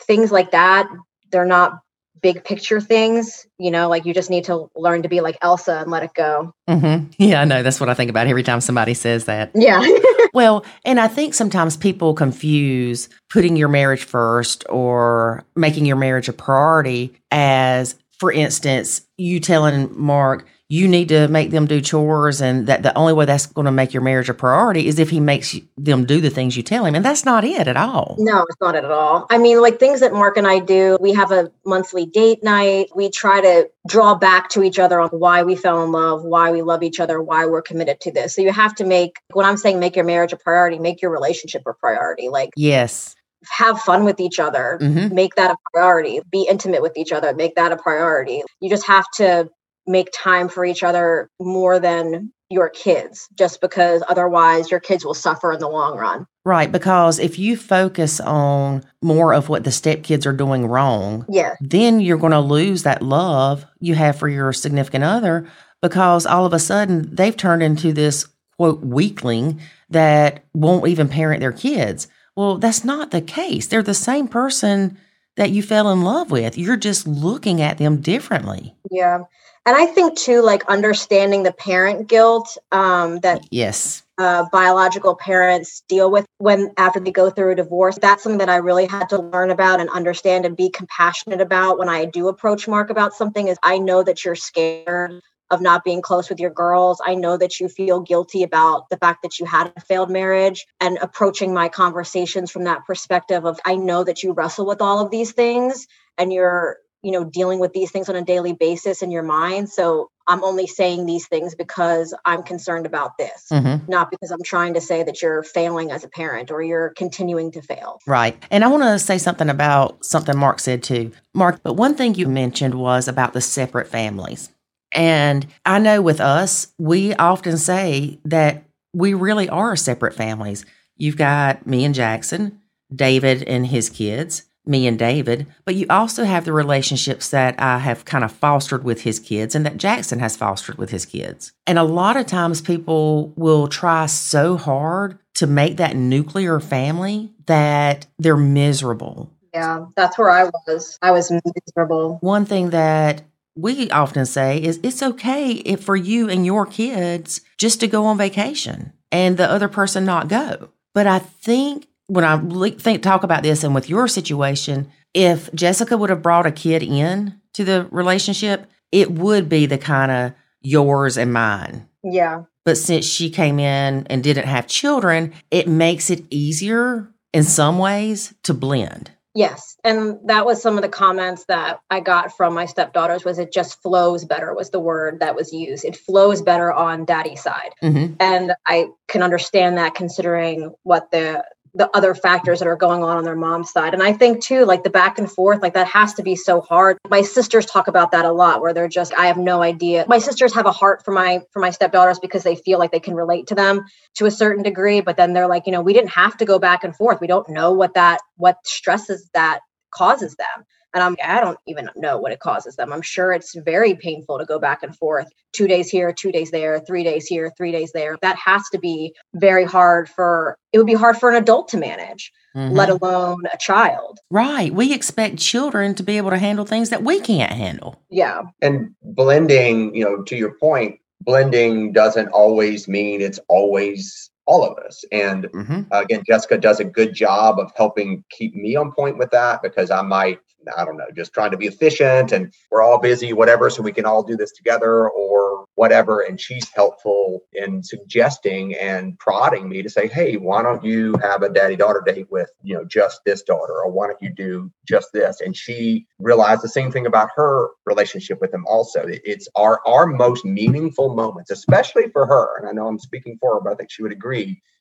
things like that, they're not big picture things, you know, like you just need to learn to be like Elsa and let it go. Mm-hmm. Yeah, I know. That's what I think about every time somebody says that. Yeah. well, and I think sometimes people confuse putting your marriage first or making your marriage a priority as, for instance, you telling Mark, you need to make them do chores and that the only way that's going to make your marriage a priority is if he makes them do the things you tell him and that's not it at all. No it's not at all. I mean like things that mark and i do we have a monthly date night. We try to draw back to each other on why we fell in love why we love each other why we're committed to this. So you have to make when i'm saying make your marriage a priority make your relationship a priority. Like yes. have fun with each other. Mm-hmm. make that a priority. Be intimate with each other. Make that a priority. You just have to make time for each other more than your kids just because otherwise your kids will suffer in the long run. Right, because if you focus on more of what the stepkids are doing wrong, yeah. then you're going to lose that love you have for your significant other because all of a sudden they've turned into this quote weakling that won't even parent their kids. Well, that's not the case. They're the same person that you fell in love with. You're just looking at them differently. Yeah and I think too, like understanding the parent guilt um, that yes, uh, biological parents deal with when after they go through a divorce. That's something that I really had to learn about and understand and be compassionate about when I do approach Mark about something. Is I know that you're scared of not being close with your girls. I know that you feel guilty about the fact that you had a failed marriage and approaching my conversations from that perspective of I know that you wrestle with all of these things and you're you know dealing with these things on a daily basis in your mind. So i'm only saying these things because i'm concerned about this mm-hmm. not because i'm trying to say that you're failing as a parent or you're continuing to fail. Right. And i want to say something about something mark said too. Mark but one thing you mentioned was about the separate families and i know with us we often say that we really are separate families you've got me and jackson david and his kids me and David, but you also have the relationships that I have kind of fostered with his kids and that Jackson has fostered with his kids. And a lot of times people will try so hard to make that nuclear family that they're miserable. Yeah, that's where I was. I was miserable. One thing that we often say is it's okay if for you and your kids just to go on vacation and the other person not go. But I think when I think talk about this and with your situation, if Jessica would have brought a kid in to the relationship, it would be the kind of yours and mine. Yeah. But since she came in and didn't have children, it makes it easier in some ways to blend. Yes. And that was some of the comments that I got from my stepdaughters was it just flows better was the word that was used. It flows better on daddy's side. Mm-hmm. And I can understand that considering what the the other factors that are going on on their mom's side. And I think too, like the back and forth, like that has to be so hard. My sisters talk about that a lot, where they're just, I have no idea. My sisters have a heart for my for my stepdaughters because they feel like they can relate to them to a certain degree. But then they're like, you know, we didn't have to go back and forth. We don't know what that what stresses that causes them. And I'm, I don't even know what it causes them. I'm sure it's very painful to go back and forth two days here, two days there, three days here, three days there. That has to be very hard for, it would be hard for an adult to manage, mm-hmm. let alone a child. Right. We expect children to be able to handle things that we can't handle. Yeah. And blending, you know, to your point, blending doesn't always mean it's always all of us. And mm-hmm. uh, again, Jessica does a good job of helping keep me on point with that because I might I don't know, just trying to be efficient and we're all busy, whatever, so we can all do this together or whatever. And she's helpful in suggesting and prodding me to say, hey, why don't you have a daddy daughter date with, you know, just this daughter? Or why don't you do just this? And she realized the same thing about her relationship with him also. It's our our most meaningful moments, especially for her. And I know I'm speaking for her, but I think she would agree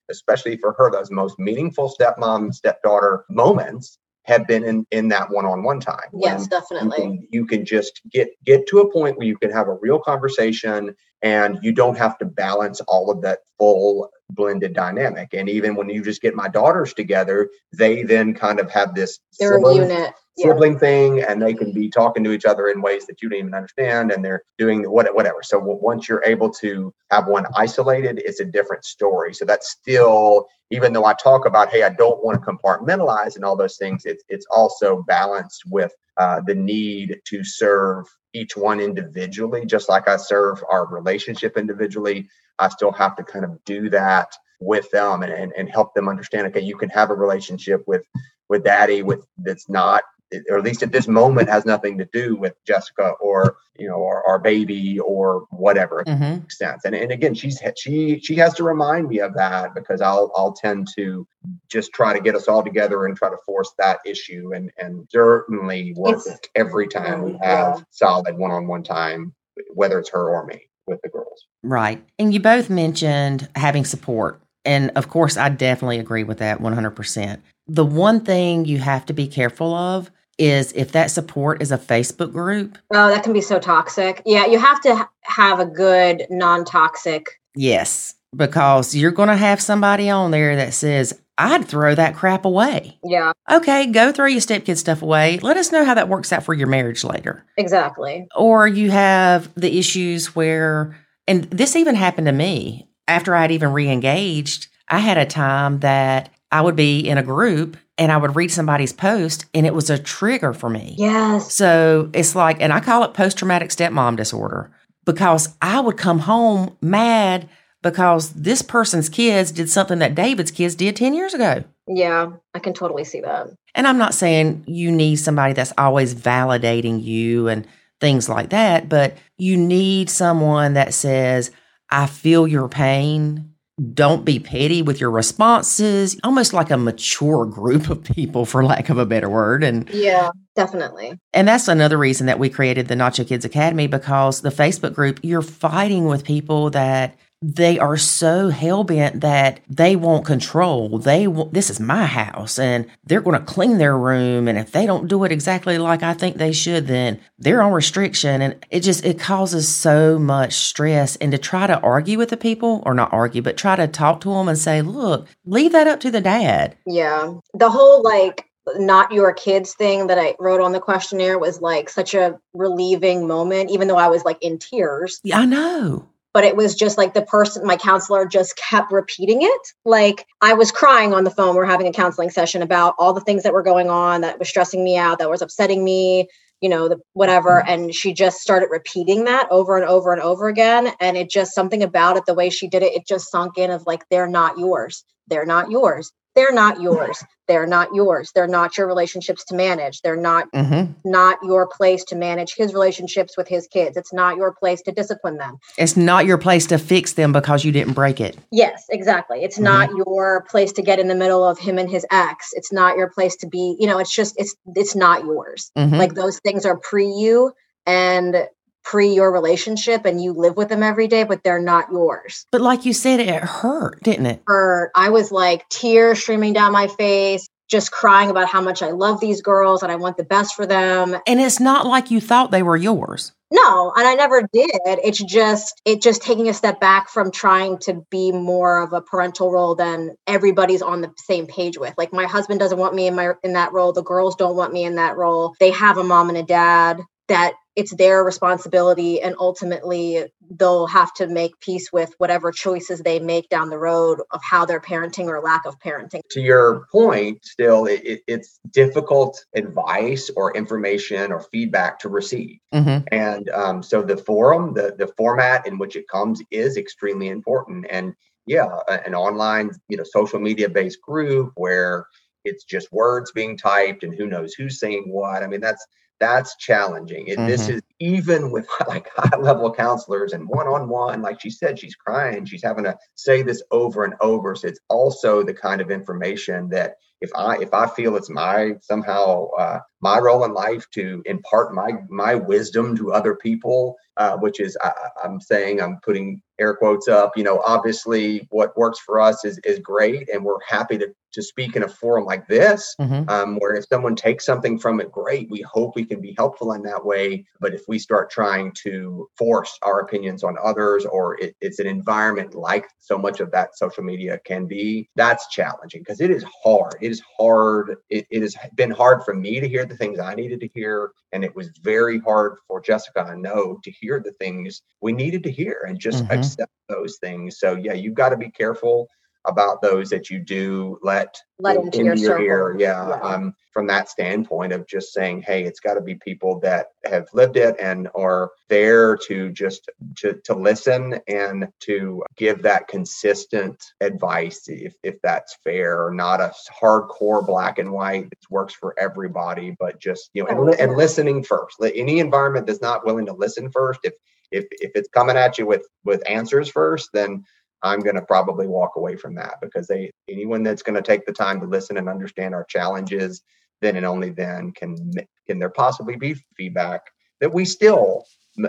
especially for her, those most meaningful stepmom, stepdaughter moments have been in in that one-on-one time. Yes definitely. you can, you can, just get get to a point where you can have a real conversation and you don't have to balance all of that full blended dynamic. And even when you just get my daughters together they then kind of have this they're sibling, unit sibling thing and they can be talking to each other in ways that you don't even understand and they're doing whatever. So once you're able to have one isolated it's a different story. So that's still even though i talk about hey i don't want to compartmentalize and all those things it's, it's also balanced with uh, the need to serve each one individually, just like I serve our relationship individually. I still have to kind of do that with them and, and, and help them understand okay you can have a relationship with with daddy with that's not or at least at this moment has nothing to do with Jessica or you know our, our baby or whatever mm-hmm. sense. And and again, she's she she has to remind me of that because I'll I'll tend to just try to get us all together and try to force that issue and and certainly work every time we have solid one on one time, whether it's her or me with the girls. Right. And you both mentioned having support. And of course, I definitely agree with that 100%. The one thing you have to be careful of is if that support is a Facebook group. Oh, that can be so toxic. Yeah, you have to have a good non toxic. Yes, because you're going to have somebody on there that says, I'd throw that crap away. Yeah. Okay, go throw your stepkid stuff away. Let us know how that works out for your marriage later. Exactly. Or you have the issues where, and this even happened to me after I'd even re engaged. I had a time that I would be in a group and I would read somebody's post and it was a trigger for me. Yes. So it's like, and I call it post traumatic stepmom disorder because I would come home mad because this person's kids did something that David's kids did 10 years ago. Yeah, I can totally see that. And I'm not saying you need somebody that's always validating you and things like that, but you need someone that says, I feel your pain don't be petty with your responses, almost like a mature group of people, for lack of a better word. And yeah, definitely. And that's another reason that we created the Nacho Kids Academy because the Facebook group, you're fighting with people that they are so hell bent that they want control. They want, this is my house and they're going to clean their room. And if they don't do it exactly like I think they should, then they're on restriction. And it just, it causes so much stress. And to try to argue with the people or not argue, but try to talk to them and say, look, leave that up to the dad. Yeah. The whole like, not your kids thing that I wrote on the questionnaire was like such a relieving moment, even though I was like in tears. Yeah, I know but it was just like the person my counselor just kept repeating it. Like i was crying on the phone. We're having a counseling session about all the things that were going on that was stressing me out that was upsetting me you know the whatever. Mm-hmm. and she just started repeating that over and over and over again. And it just something about it the way she did it it just sunk in of like they're not yours. They're not yours they're not yours. They're not yours. They're not your relationships to manage. They're not mm-hmm. not your place to manage his relationships with his kids. It's not your place to discipline them. It's not your place to fix them because you didn't break it. Yes exactly. It's mm-hmm. not your place to get in the middle of him and his ex. It's not your place to be you know it's just it's it's not yours. Mm-hmm. like those things are pre you and pre your relationship and you live with them every day, but they're not yours. But like you said, it hurt, didn't it? Hurt. I was like tears streaming down my face, just crying about how much I love these girls and I want the best for them. And it's not like you thought they were yours. No, and I never did. It's just it just taking a step back from trying to be more of a parental role than everybody's on the same page with. Like my husband doesn't want me in my in that role, the girls don't want me in that role. They have a mom and a dad that it's their responsibility and ultimately they'll have to make peace with whatever choices they make down the road of how they're parenting or lack of parenting. To your point still it, it's difficult advice or information or feedback to receive. Mm-hmm. and um, so the forum the, the format in which it comes is extremely important. And yeah an online you know social media based group where it's just words being typed and who knows who's saying what. I mean that's that's challenging. It, mm-hmm. This is even with like high level counselors and one on one, like she said, she's crying. She's having to say this over and over. So it's also the kind of information that if I if I feel it's my somehow uh, my role in life to impart my my wisdom to other people, uh, which is I, I'm saying I'm putting air quotes up. You know, obviously what works for us is is great, and we're happy to to speak in a forum like this, mm-hmm. um, where if someone takes something from it, great. We hope we can be helpful in that way. But if we start trying to force our opinions on others, or it, it's an environment like so much of that social media can be, that's challenging because it is hard. It is hard. It, it has been hard for me to hear the things I needed to hear, and it was very hard for Jessica, I know, to hear the things we needed to hear and just mm-hmm. accept those things. So yeah, you've got to be careful about those that you do let Let into your circle. ear. Yeah, Yeah. Um, from that standpoint of just saying, hey, it's got to be people that have lived it and are there to just to to listen and to give that consistent advice, if if that's fair, not a hardcore black and white. It works for everybody, but just you know, and, li- and listening first. Any environment that's not willing to listen first, if if if it's coming at you with with answers first, then I'm going to probably walk away from that because they anyone that's going to take the time to listen and understand our challenges, then and only then can can there possibly be feedback that we still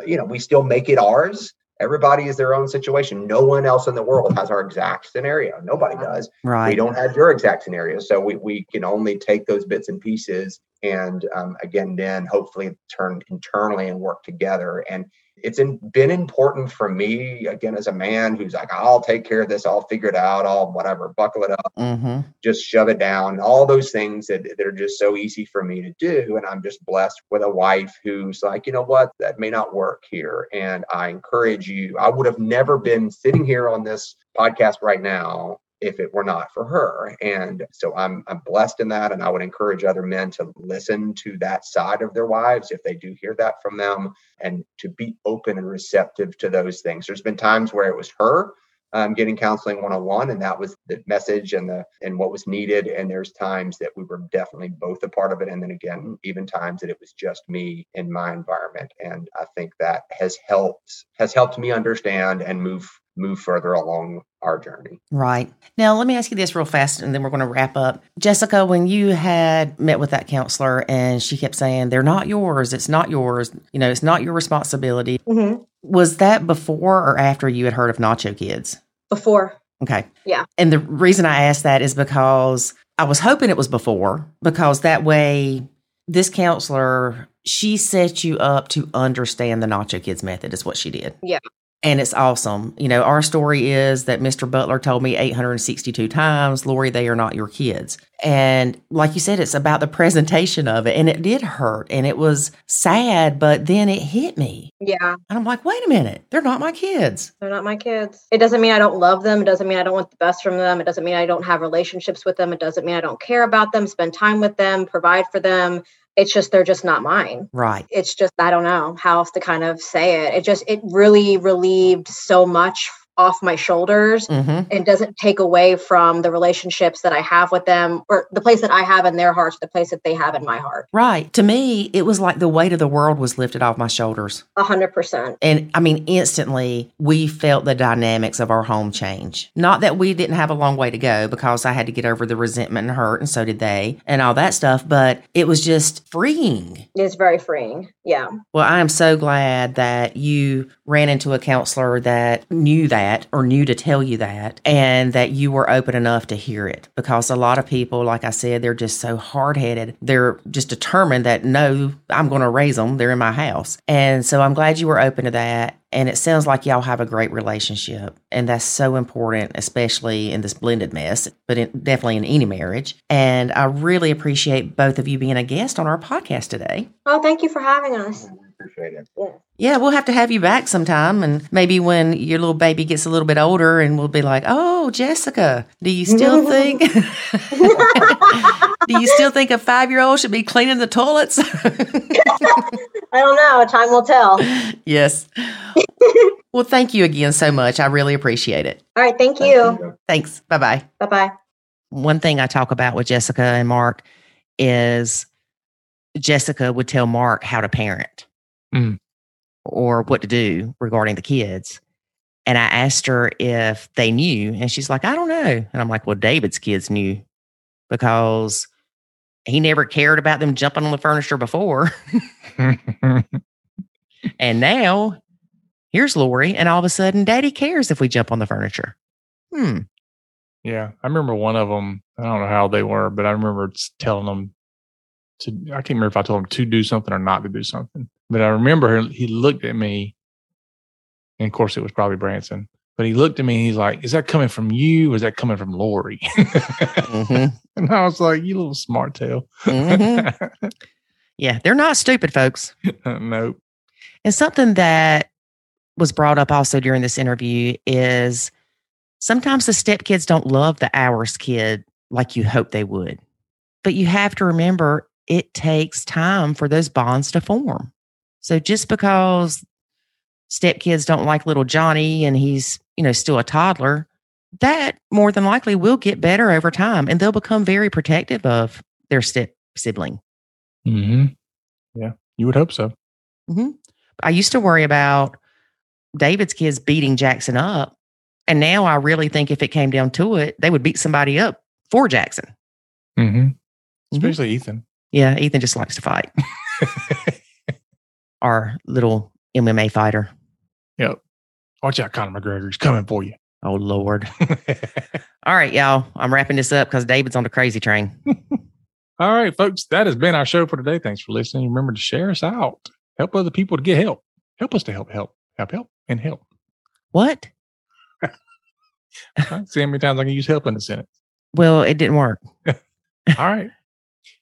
you know we still make it ours. Everybody is their own situation. No one else in the world has our exact scenario. Nobody does Right. we don't have your exact scenario so we, we can only take those bits and pieces and um, again then hopefully turn internally and work together and it's in, been important for me again as a man who's like i'll take care of this i'll figure it out i'll whatever buckle it up Mm-hmm. just shove it down. All those things that, that are just so easy for me to do and i'm just blessed with a wife who's like you know what? That may not work here. And i encourage you i would have never been sitting here on this podcast right now if it were not for her. And so i'm i'm blessed in that and i would encourage other men to listen to that side of their wives if they do hear that from them and to be open and receptive to those things. There's been times where it was her um, getting counseling one-on-one and that was the message and the and what was needed and there's times that we were definitely both a part of it and then again even times that it was just me in my environment. And i think that has helped has helped me understand and move move further along our journey Right. Now, let me ask you this real fast and then we're going to wrap up. Jessica, when you had met with that counselor and she kept saying, they're not yours, it's not yours, you know, it's not your responsibility. Mhm. Was that before or after you had heard of Nacho Kids? Before. Okay. Yeah. And the reason I asked that is because I was hoping it was before, because that way, this counselor, she set you up to understand the Nacho Kids method, is what she did. Yeah. And it's awesome. You know, our story is that Mr. Butler told me 862 times, Lori, they are not your kids. And like you said, it's about the presentation of it. And it did hurt and it was sad, but then it hit me. Yeah. And I'm like, wait a minute, they're not my kids. They're not my kids. It doesn't mean I don't love them. It doesn't mean I don't want the best from them. It doesn't mean I don't have relationships with them. It doesn't mean I don't care about them, spend time with them, provide for them. It's just they're just not mine. Right. It's just I don't know how else to kind of say it. It just it really relieved so much off my shoulders Mm-hmm. and doesn't take away from the relationships that I have with them or the place that I have in their hearts, the place that they have in my heart. Right. To me, it was like the weight of the world was lifted off my shoulders. A hundred percent. And I mean, instantly we felt the dynamics of our home change. Not that we didn't have a long way to go because I had to get over the resentment and hurt, and so did they, and all that stuff, but it was just freeing. It's very freeing. Yeah. Well, I am so glad that you ran into a counselor that knew that or knew to tell you that and that you were open enough to hear it because a lot of people, like I said, they're just so hard headed. They're just determined that no, I'm going to raise them. They're in my house. And so I'm glad you were open to that. And it sounds like y'all have a great relationship. And that's so important, especially in this blended mess, but in, definitely in any marriage. And I really appreciate both of you being a guest on our podcast today. Oh, thank you for having us. Appreciate it Yeah. Yeah, we'll have to have you back sometime. And maybe when your little baby gets a little bit older and we'll be like, oh, Jessica, do you still think, do you still think a five year old should be cleaning the toilets? I don't know. Time will tell. yes. Well, thank you again so much. I really appreciate it. All right. Thank Thank you. Thanks. Bye bye. Bye bye. One thing I talk about with Jessica and Mark is Jessica would tell Mark how to parent Mm. or what to do regarding the kids. And I asked her if they knew, and she's like, I don't know. And I'm like, well, David's kids knew because he never cared about them jumping on the furniture before. and now here's Lori, and all of a sudden, daddy cares if we jump on the furniture. Hmm. Yeah, I remember one of them. I don't know how they were, but I remember telling them to. I can't remember if I told them to do something or not to do something. But I remember he looked at me, and of course it was probably Branson. But he looked at me and he's like, "Is that coming from you, or is that coming from Lori?" Mhm. and I was like, "You little smart tail." Mhm. Yeah, they're not stupid, folks. nope. And something that was brought up also during this interview is Sometimes the stepkids don't love the ours kid like you hope they would. But you have to remember it takes time for those bonds to form. So just because stepkids don't like little Johnny and he's, you know, still a toddler, that more than likely will get better over time and they'll become very protective of their step sibling. Mm-hmm. Yeah, you would hope so. hmm I used to worry about David's kids beating Jackson up. And now I really think if it came down to it, they would beat somebody up for Jackson. Mm-hmm. Especially Ethan. Yeah, Ethan just likes to fight. Our little MMA fighter. yep. Watch out, Conor McGregor. He's coming for you. Oh, Lord. All right, y'all. I'm wrapping this up because David's on the crazy train. All right, folks. That has been our show for today. Thanks for listening. Remember to share us out. Help other people to get help. Help us to help, help, help, help, and help. What? See how many times I can use help in a sentence. Well, it didn't work. All right.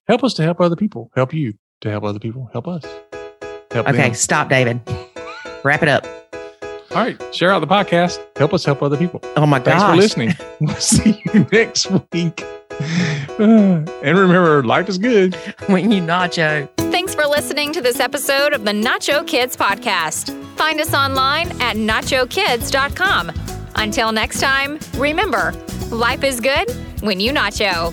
Help us to help other people. Help you to help other people. Help us. Help Okay, them. stop, David. Wrap it up. All right. Share out the podcast. Help us help other people. Oh, my Thanks gosh. for listening. We'll see you next week. and remember, life is good. When you nacho. Thanks for listening to this episode of the Nacho Kids Podcast. Find us online at nachokids.com. Until next time, remember, life is good when you nacho.